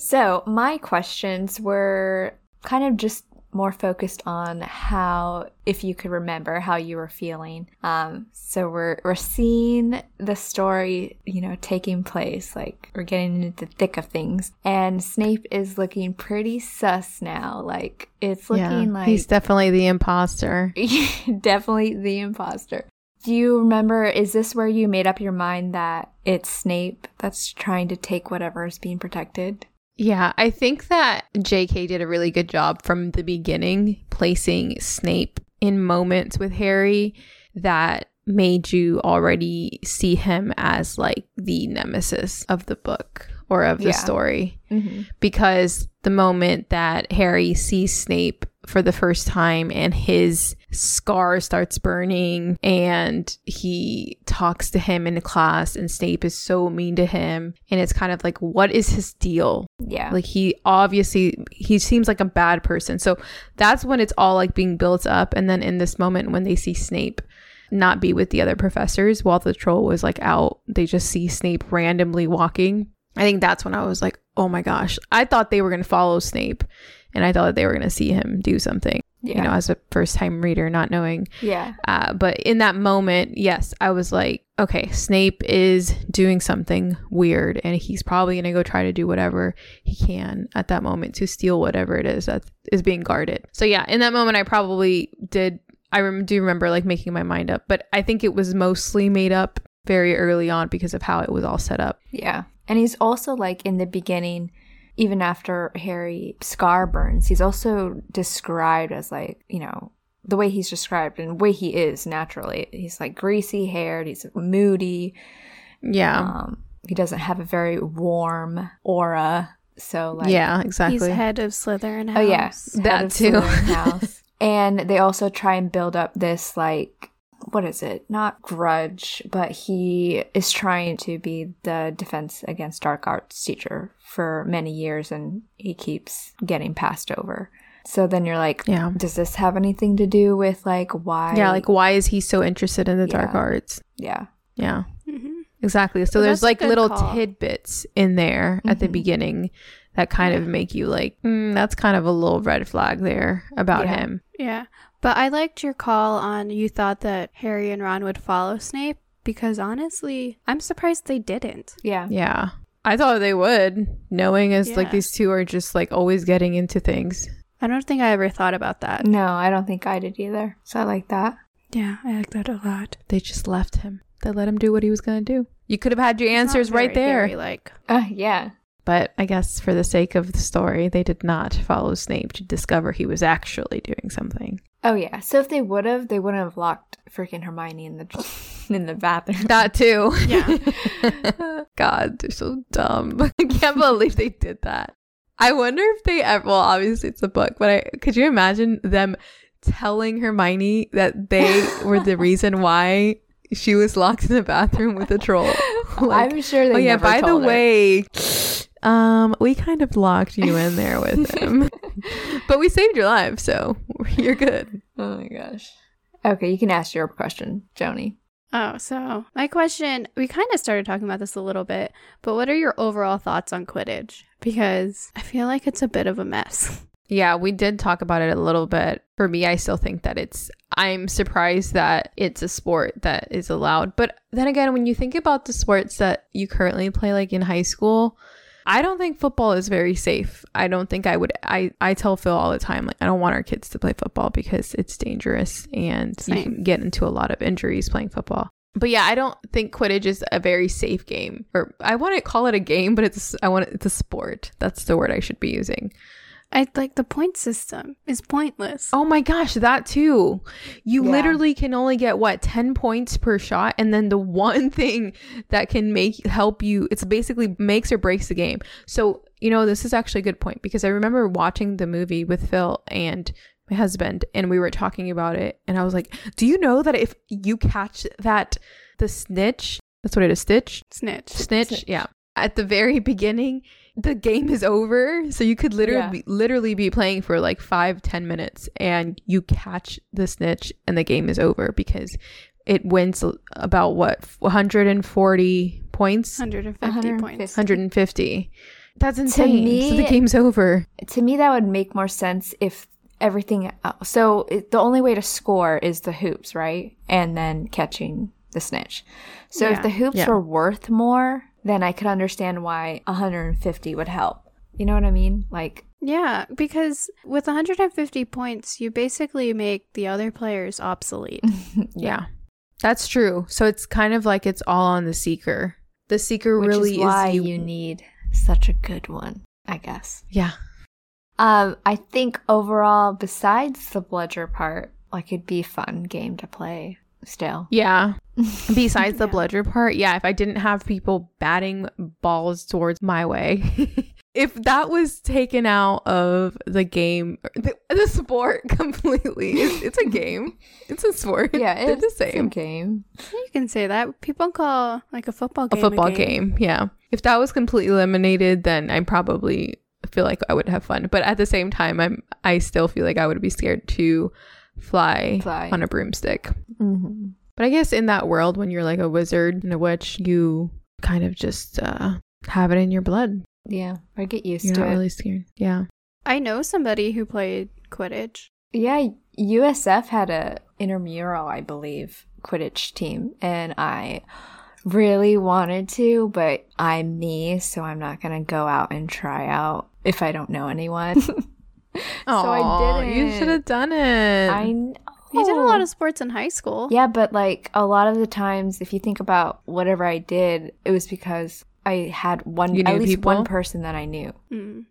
So, my questions were kind of just more focused on how if you could remember how you were feeling. Um so we're we're seeing the story, you know, taking place like we're getting into the thick of things and Snape is looking pretty sus now. Like it's looking yeah. like he's definitely the imposter. definitely the imposter. Do you remember, is this where you made up your mind that it's Snape that's trying to take whatever is being protected? Yeah, I think that JK did a really good job from the beginning placing Snape in moments with Harry that made you already see him as like the nemesis of the book or of the Yeah. story. Mm-hmm. because the moment that Harry sees Snape for the first time and his scar starts burning and he talks to him in the class and Snape is so mean to him and it's kind of like what is his deal Yeah. like he obviously he seems like a bad person so that's when it's all like being built up and then in this moment when they see Snape not be with the other professors while the troll was like out they just see Snape randomly walking I think that's when I was like, oh my gosh. I thought they were going to follow Snape and I thought that they were going to see him do something, yeah. you know, as a first time reader, not knowing. yeah. Uh, but in that moment, yes, I was like, okay, Snape is doing something weird and he's probably going to go try to do whatever he can at that moment to steal whatever it is that is being guarded. So, yeah, in that moment, I probably did. I rem- do remember like making my mind up, but I think it was mostly made up very early on because of how it was all set up. Yeah. And he's also like in the beginning, even after Harry Scar burns, he's also described as like, you know, the way he's described and the way he is naturally. He's like greasy haired, he's moody. Yeah. Um, he doesn't have a very warm aura. So like yeah, exactly. He's head of Slytherin House. Oh yeah, That too. House. and they also try and build up this like what is it? Not grudge, but he is trying to be the defense against dark arts teacher for many years, and he keeps getting passed over. So then you're like, yeah. does this have anything to do with like why? Yeah, like why is he so interested in the dark arts? yeah, Yeah. Mhm. Exactly. So Well, there's like little call. tidbits in there at the Mhm. beginning that kind of make you like, mm, that's kind of a little red flag there about Yeah. him. Yeah. But I liked your call on you thought that Harry and Ron would follow Snape because honestly, I'm surprised they didn't. yeah, Yeah. I thought they would, knowing as like these two are just like always getting into things. I don't think I ever thought about that. No, I don't think I did either. So I like that. Yeah, I like that a lot. They just left him. They let him do what he was going to do. You could have had your It's not answers right there. Harry, like Uh, yeah, But I guess for the sake of the story, they did not follow Snape to discover he was actually doing something. Oh yeah. So if they would have, they wouldn't have locked freaking Hermione in the in the bathroom. That too. Yeah. God, they're so dumb. I can't believe they did that. I wonder if they ever, well, obviously it's a book, but I could you imagine them telling Hermione that they were the reason why she was locked in the bathroom with a troll? Like, I'm sure they. oh yeah, never by the told her. Way, um, we kind of locked you in there with him, but we saved your life, so you're good. Oh my gosh. Okay, you can ask your question, Joni. Oh, so my question we kind of started talking about this a little bit, but what are your overall thoughts on Quidditch? Because I feel like it's a bit of a mess. Yeah, we did talk about it a little bit. For me, I still think that it's, I'm surprised that it's a sport that is allowed. But then again, when you think about the sports that you currently play, like in high school, I don't think football is very safe. I don't think I would. I, I tell Phil all the time, like, I don't want our kids to play football because it's dangerous and you can get into a lot of injuries playing football. But yeah, I don't think Quidditch is a very safe game. Or I want to call it a game, but it's I want it, it's a sport. That's the word I should be using. I like the point system is pointless. Oh my gosh, that too. You Yeah. literally can only get what 10 points per shot and then the one thing that can make help you it's basically makes or breaks the game. So, you know, this is actually a good point because I remember watching the movie with Phil and my husband and we were talking about it and I was like, "Do you know that if you catch that the snitch, that's what it is, stitch? Snitch. Snitch, Snitch. yeah. At the very beginning, the game is over. So you could literally Yeah. be, literally be playing for like five, ten minutes and you catch the snitch and the game is over because it wins about what 140 points 150 150. points. 150 that's insane so the game's over to me that would make more sense if everything so it, the only way to score is the hoops right and then catching the snitch so Yeah. if the hoops Yeah. were worth more then i could understand why 150 would help. You know what i mean? Like Yeah, because with 150 points, you basically make the other players obsolete. yeah. That's true. So it's kind of like it's all on the seeker. The seeker which really is why is you need such a good one i guess. Yeah. Um i think overall besides the bludger part like it'd be a fun game to play still yeah Besides the Yeah. bludger part, yeah, if I didn't have people batting balls towards my way, if that was taken out of the game, the, the sport completely, it's, it's a game. It's a sport. yeah it's the it's a same. game you can say that. People call like a football game A game football game. yeah. If that was completely eliminated, then I probably feel like I would have fun. But at the same time, I'm I still feel like I would be scared to fly, Fly. on a broomstick. Mm-hmm. But I guess in that world, when you're like a wizard and a witch, you kind of just uh, have it in your blood. Yeah, I get used You're to not it. really scared. Yeah. I know somebody who played Quidditch. Yeah, USF had a intramural, I believe, Quidditch team, and I really wanted to, but I'm me, so I'm not gonna go out and try out if I don't know anyone. Oh. So I didn't. You should have done it. I know. You did a lot of sports in high school. Yeah, but like a lot of the times, if you think about whatever I did, it was because I had one, at least people? one person that I knew. Mm.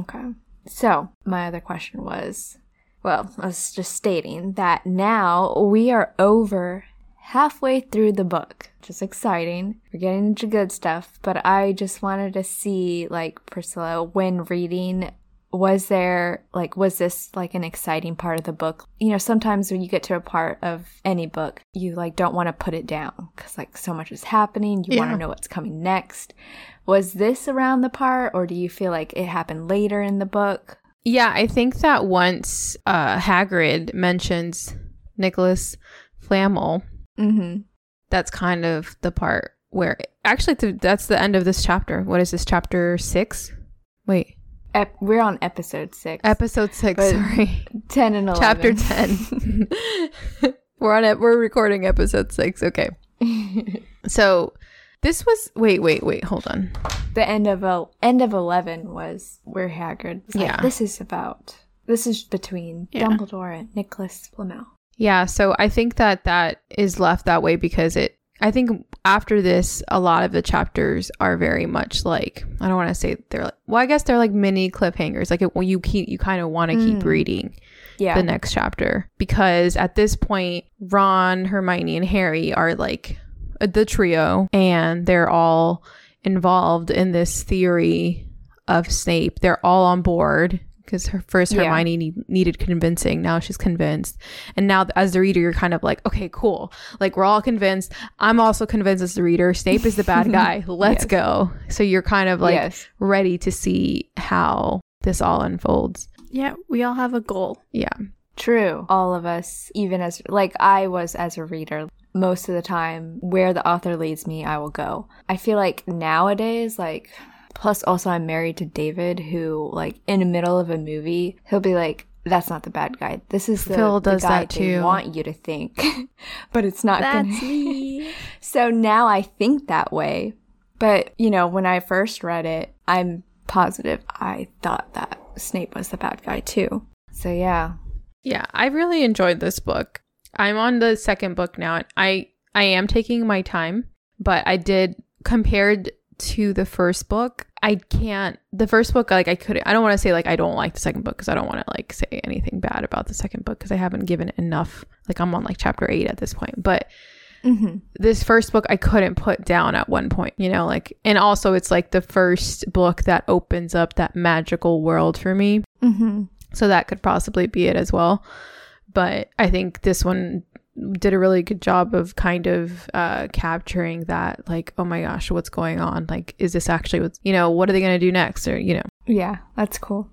Okay. So, my other question was well, I was just stating that now we are over halfway through the book, which is exciting. We're getting into good stuff, but I just wanted to see, like, Priscilla, when reading, was there, like, was this, like, an exciting part of the book? You know, sometimes when you get to a part of any book, you, like, don't want to put it down because, like, so much is happening. You want to know what's coming next. Was this around the part, or do you feel like it happened later in the book? yeah, I think that once uh, Hagrid mentions Nicholas Flamel, Mm-hmm. that's kind of the part where actually th- that's the end of this chapter. What is this chapter six? Wait, Ep- we're on episode six, episode six. Sorry, ten and eleven. chapter ten. we're on it. We're recording episode six. Okay, so this was wait, wait, wait. Hold on. the end of a end of eleven was where Hagrid. Was like, Yeah. this is about. This is between Yeah. Dumbledore and Nicholas Flamel. Yeah, so I think that that is left that way because it I think after this a lot of the chapters are very much like I don't want to say they're like well I guess they're like mini cliffhangers like it, you keep you kind of want to keep Mm. reading Yeah, the next chapter because at this point Ron, Hermione and Harry are like uh, the trio and they're all involved in this theory of Snape. They're all on board because her first Yeah. Hermione need, needed convincing. Now she's convinced. And now as the reader, you're kind of like, okay, cool. Like we're all convinced. I'm also convinced as the reader. Snape is the bad guy. Let's Yes. go. So you're kind of like yes, ready to see how this all unfolds. Yeah, we all have a goal. Yeah. true. All of us, even as like I was as a reader, most of the time where the author leads me, I will go. I feel like nowadays, like, plus also I'm married to David, who, like, in the middle of a movie, he'll be like, that's not the bad guy. This is the, Phil the does guy that they too. want you to think, but it's not That's gonna. me. So now I think that way. But, you know, when I first read it, I'm positive I thought that Snape was the bad guy too. So yeah. Yeah, I really enjoyed this book. I'm on the second book now. and I I am taking my time, but I did compared to the first book. I can't. The first book, like I couldn't. I don't want to say like I don't like the second book because I don't want to like say anything bad about the second book because I haven't given it enough. Like I'm on like chapter eight at this point, but Mm-hmm. this first book I couldn't put down at one point, you know, like, and also it's like the first book that opens up that magical world for me. Mm-hmm. So that could possibly be it as well. But I think this one did a really good job of kind of uh, capturing that, like, oh my gosh, what's going on? Like, is this actually what's, you know, what are they going to do next? Or, you know, Yeah, that's cool.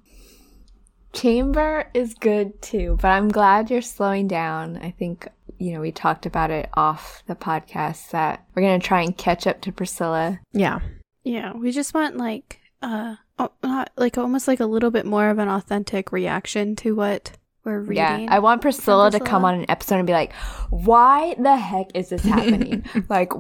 Chamber is good too, but I'm glad you're slowing down. I think, you know, we talked about it off the podcast that we're going to try and catch up to Priscilla. yeah. Yeah, we just want like uh not like almost like a little bit more of an authentic reaction to what we're reading. Yeah, I want Priscilla, to come on an episode and be like, "Why the heck is this happening?" like,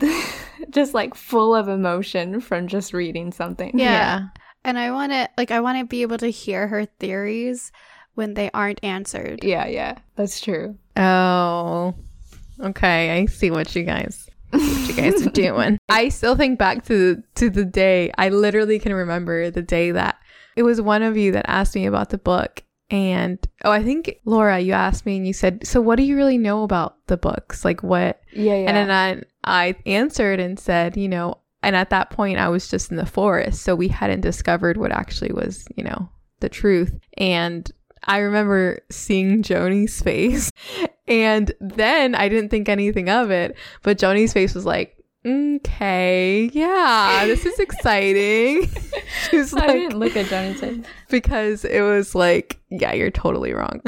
just like full of emotion from just reading something. Yeah. and I want to like I want to be able to hear her theories when they aren't answered. yeah, yeah, that's true. Oh, okay. I see what you guys, what you guys are doing. I still think back to to the day. I literally can remember the day that it was one of you that asked me about the book. And oh, I think Laura, you asked me and you said, "So, what do you really know about the books? Like, what?" Yeah, yeah. And then I, I answered and said, you know, and at that point I was just in the forest, so we hadn't discovered what actually was, you know, the truth. And I remember seeing Joni's face, and then I didn't think anything of it, but Joni's face was like, okay, yeah, this is exciting. she was I like, didn't look at Johnny's face. because it was like, yeah, you're totally wrong.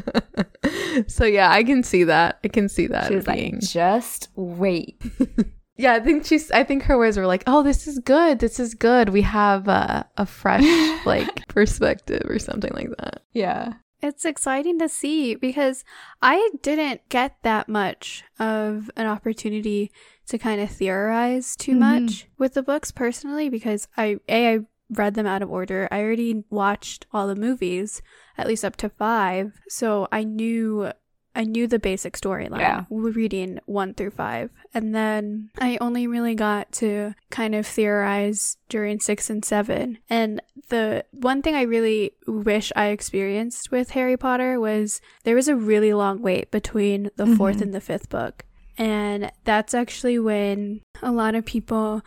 so yeah, I can see that. I can see that She was being. like, "Just wait." Yeah, I think she's. I think her words were like, "Oh, this is good. This is good. We have uh, a fresh like perspective or something like that." Yeah. It's exciting to see because I didn't get that much of an opportunity to kind of theorize too Mhm. much with the books personally because I a I read them out of order. I already watched all the movies, at least up to 5, so I knew I knew the basic storyline Yeah. reading 1 through 5. And then I only really got to kind of theorize during 6 and 7. And the one thing I really wish I experienced with Harry Potter was there was a really long wait between the fourth Mhm. and the fifth book. And that's actually when a lot of people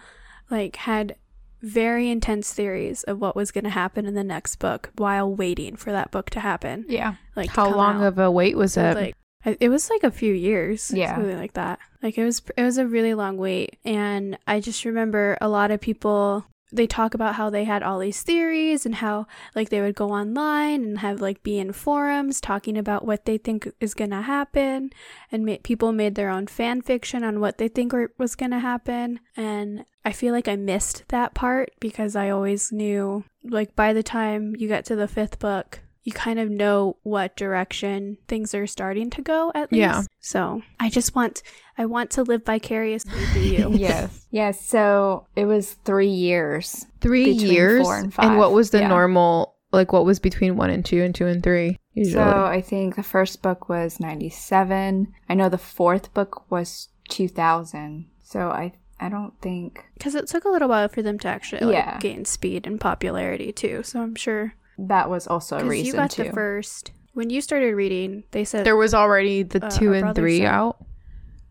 like had very intense theories of what was going to happen in the next book while waiting for that book to happen. Yeah. Like How long out. of a wait was it? like it was like a few years Yeah. something like that like it was it was a really long wait and i just remember a lot of people they talk about how they had all these theories and how like they would go online and have like be in forums talking about what they think is gonna happen. And ma- people made their own fan fiction on what they think were, was gonna happen. And i feel like i missed that part because i always knew like by the time you get to the fifth book you kind of know what direction things are starting to go at least. Yeah. So I just want I want to live vicariously through you. yes. Yes. So it was three years. Three years. four and five. what was the Yeah. normal? Like, what was between one and two, and two and three? Usually. So I think the first book was 97. I know the fourth book was 2000. So I I don't think Because it took a little while for them to actually like, Yeah. gain speed and popularity too. So I'm sure that was also a because reason you got too. the first when you started reading, they said there was already the Uh, two and three said- out.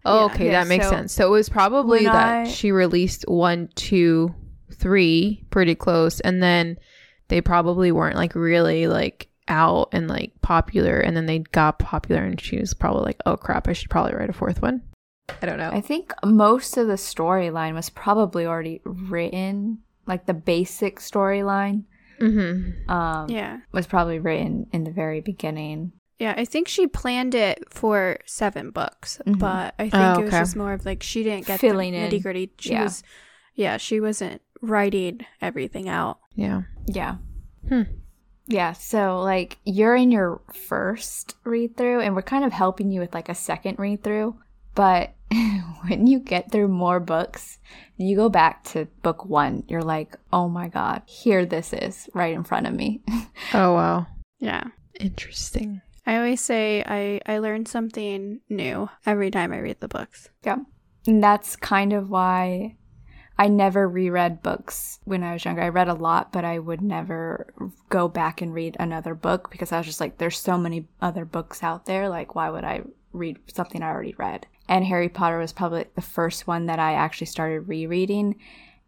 Oh, Yeah. okay, Yeah, that makes so sense. So it was probably that I- she released one, two, three, pretty close, and then they probably weren't like really like out and like popular, and then they got popular, and she was probably like, "Oh crap, I should probably write a fourth one." I don't know. I think most of the storyline was probably already written, like the basic storyline mm-hmm. um yeah. was probably written in the very beginning. Yeah, I think she planned it for seven books, Mhm. but I think Oh, it was just more of like she didn't get Filling the nitty gritty. She Yeah. was, yeah, she wasn't writing everything out. Yeah. Yeah. Hmm. Yeah, so like you're in your first read through, and we're kind of helping you with like a second read through. But when you get through more books, and you go back to book one, you're like, oh my god, here this is right in front of me. Oh wow. Yeah, Interesting. I always say I I learn something new every time I read the books. yeah. And that's kind of why I never reread books when I was younger. I read a lot, but I would never go back and read another book because I was just like, there's so many other books out there. Like, why would I read something I already read? And Harry Potter was probably the first one that I actually started rereading.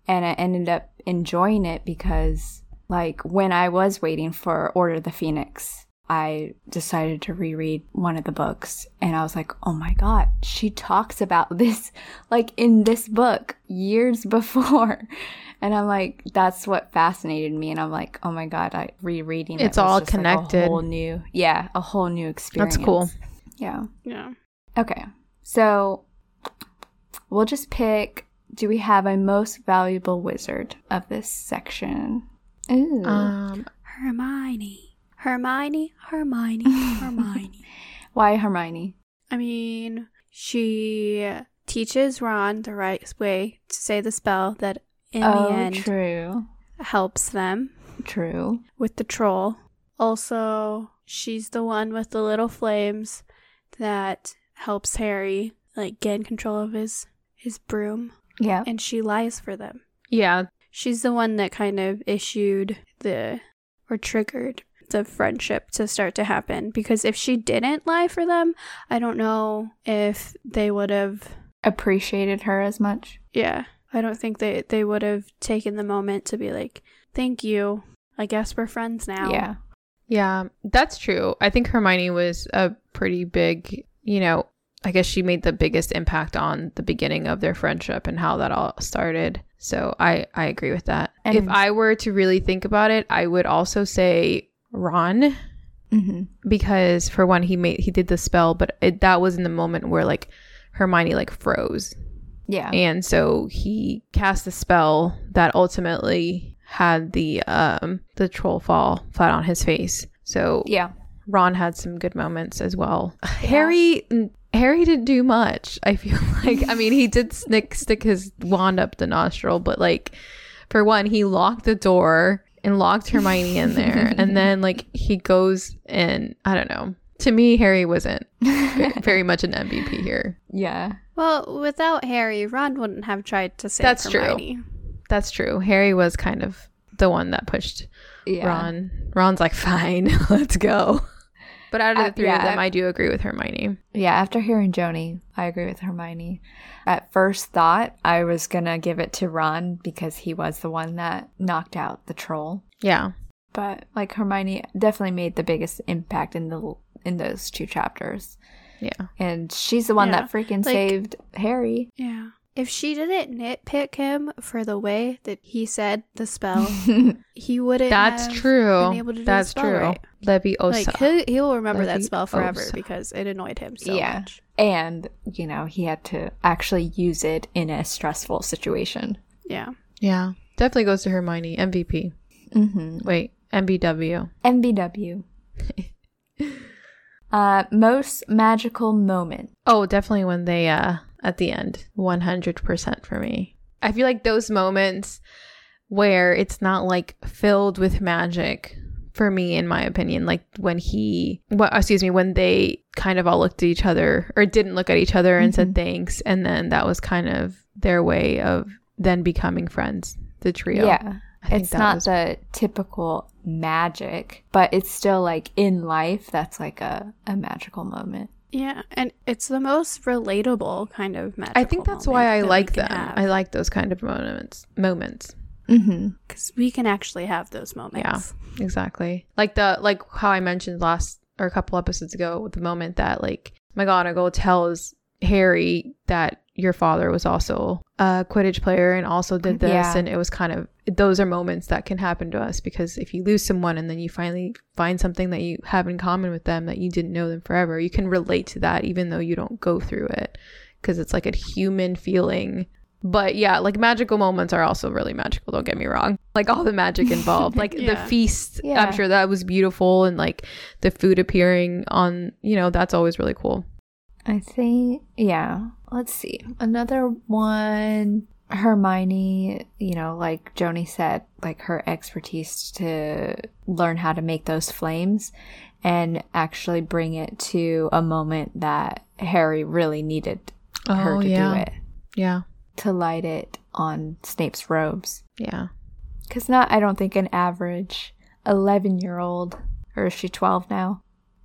And I ended up enjoying it because, like, when I was waiting for Order of the Phoenix, I decided to reread one of the books and I was like, oh my god, she talks about this like in this book years before. And I'm like, that's what fascinated me. And I'm like, oh my god, I rereading it It's was all just, like, connected. a whole new, yeah, a whole new experience. That's cool. Yeah. Yeah, Okay. So we'll just pick. Do we have a most valuable wizard of this section? Ooh. Um Hermione, Hermione, Hermione, Hermione. Why Hermione? I mean, she teaches Ron the right way to say the spell that in oh, the end true. helps them. True. with the troll. Also, she's the one with the little flames that helps Harry like get in control of his his broom Yeah. and she lies for them. yeah, She's the one that kind of issued the or triggered the friendship to start to happen because if she didn't lie for them, I don't know if they would have Appreciated her as much. yeah, I don't think they they would have taken the moment to be like, "Thank you. I guess we're friends now." Yeah. Yeah, that's true. I think Hermione was a pretty big, you know, I guess she made the biggest impact on the beginning of their friendship and how that all started. So I I agree with that. And- if I were to really think about it, I would also say Ron Mm-hmm. because for one he made he did the spell, but it, that was in the moment where like Hermione like froze. Yeah. And so he cast a spell that ultimately had the um the troll fall flat on his face. So yeah. Ron had some good moments as well. Harry Harry didn't do much. I feel like I mean he did stick stick his wand up the nostril, but like for one, he locked the door and locked Hermione in there, and then like he goes and I don't know. To me, Harry wasn't very much an MVP here. Yeah. Well, without Harry, Ron wouldn't have tried to save That's true. That's true. Harry was kind of the one that pushed Yeah. Ron. Ron's like, fine, let's go. But out of the Uh, three yeah. of them, I do agree with Hermione. Yeah, after hearing Joni, I agree with Hermione. At first thought, I was gonna give it to Ron because he was the one that knocked out the troll. Yeah. But like Hermione definitely made the biggest impact in the in those two chapters. Yeah. And she's the one Yeah, that freaking like- saved Harry. Yeah. If she didn't nitpick him for the way that he said the spell, he wouldn't. That's have true. Been able to do That's the spell true. Right. Leviosa. Like he he will remember that spell forever because it annoyed him so Yeah. much. and, you know, he had to actually use it in a stressful situation. Yeah. yeah. Definitely goes to Hermione. MVP. Mm-hmm. Wait, MVW. MVW. uh, most magical moment. Oh, definitely when they uh at the end. 100% for me. I feel like those moments where it's not like filled with magic for me in my opinion like when he well, excuse me when they kind of all looked at each other or didn't look at each other and said mm-hmm. thanks and then that was kind of their way of then becoming friends the trio Yeah. It's not was- the typical magic, but it's still like in life, that's like a, a magical moment. Yeah, and it's the most relatable kind of magic. I think that's why I like them. I like those kind of moments. Moments. Mm-hmm. because we can actually have those moments. Yeah, exactly. Like the like how I mentioned last or a couple episodes ago with the moment that like McGonagall tells Harry that your father was also a Quidditch player and also did this. Yeah. And it was kind of, those are moments that can happen to us because if you lose someone and then you finally find something that you have in common with them that you didn't know them forever, you can relate to that even though you don't go through it because it's like a human feeling. But yeah, like magical moments are also really magical. Don't get me wrong. Like all the magic involved, like the feast. Yeah. I'm sure that was beautiful, and like the food appearing on, you know, that's always really cool. I think, yeah. Let's see. Another one, Hermione, you know, like Joni said, like her expertise to learn how to make those flames and actually bring it to a moment that Harry really needed oh, her Oh, to yeah. do it, Yeah, to light it on Snape's robes. yeah. Because not, I don't think an average 11 year old, or is she 12 now,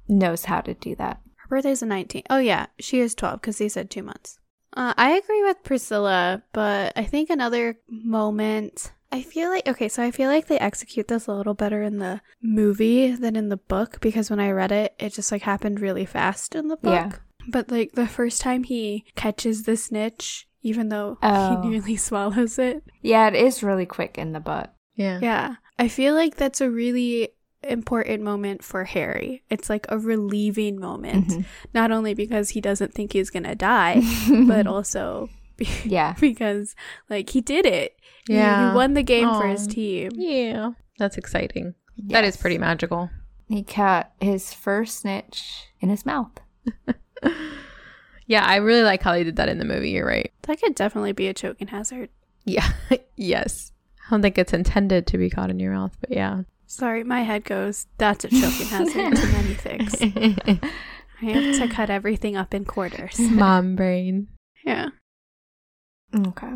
knows how to do that. Her birthday's the 19th. Oh, yeah. She is 12 because they said two months. Uh, I agree with Priscilla, but I think another moment. I feel like, okay, so I feel like they execute this a little better in the movie than in the book because when I read it, it just like happened really fast in the book. Yeah. But like the first time he catches the snitch, even though Oh. he nearly swallows it. Yeah, it is really quick in the book. Yeah. Yeah. I feel like that's a really important moment for Harry. It's like a relieving moment. Mhm. Not only because he doesn't think he's going to die, but also be- yeah. because like he did it. Yeah. He, won the game for his team. Yeah. That's exciting. That is pretty magical. He caught his first snitch in his mouth. Yeah, I really like how they did that in the movie. You're right. That could definitely be a choking hazard. Yeah. yes. I don't think it's intended to be caught in your mouth, but yeah. Sorry, my head goes, that's a choking hazard to many things. I have to cut everything up in quarters. Mom brain. Yeah. Okay.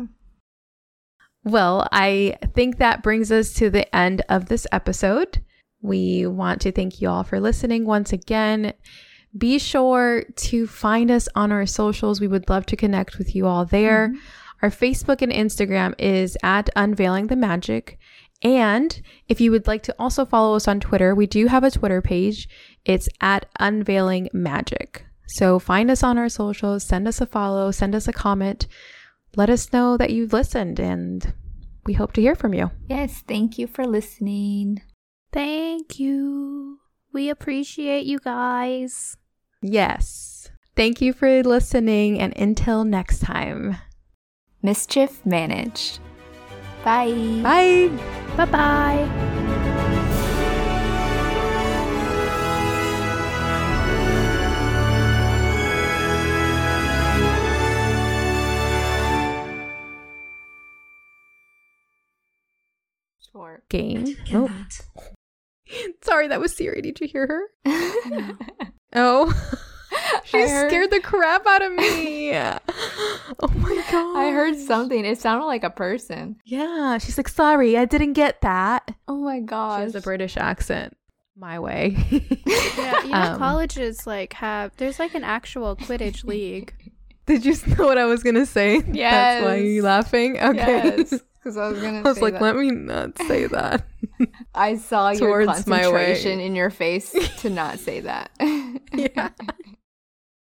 Well, I think that brings us to the end of this episode. We want to thank you all for listening once again. Be sure to find us on our socials. We would love to connect with you all there. Mm-hmm. Our Facebook and Instagram is at Unveiling the Magic. And if you would like to also follow us on Twitter, we do have a Twitter page. It's at Unveiling Magic. So find us on our socials, send us a follow, send us a comment. Let us know that you've listened, and we hope to hear from you. Yes, thank you for listening. Thank you. We appreciate you guys. Yes. Thank you for listening, and until next time. Mischief managed. Bye. Bye. Bye bye. Game. Oh. Sorry, that was Siri. Did you hear her? Oh. she heard- scared the crap out of me. oh my god. I heard something. It sounded like a person. Yeah, she's like, sorry, I didn't get that. Oh my god. She has a British accent. My way. Yeah, you know, Um, colleges like have there's like an actual Quidditch league. Did you know what I was gonna say? That's why Yes. you're laughing. Okay. Because I was gonna. I was say like, that. let me not say that. I saw your Towards my way. concentration in your face to not say that. yeah.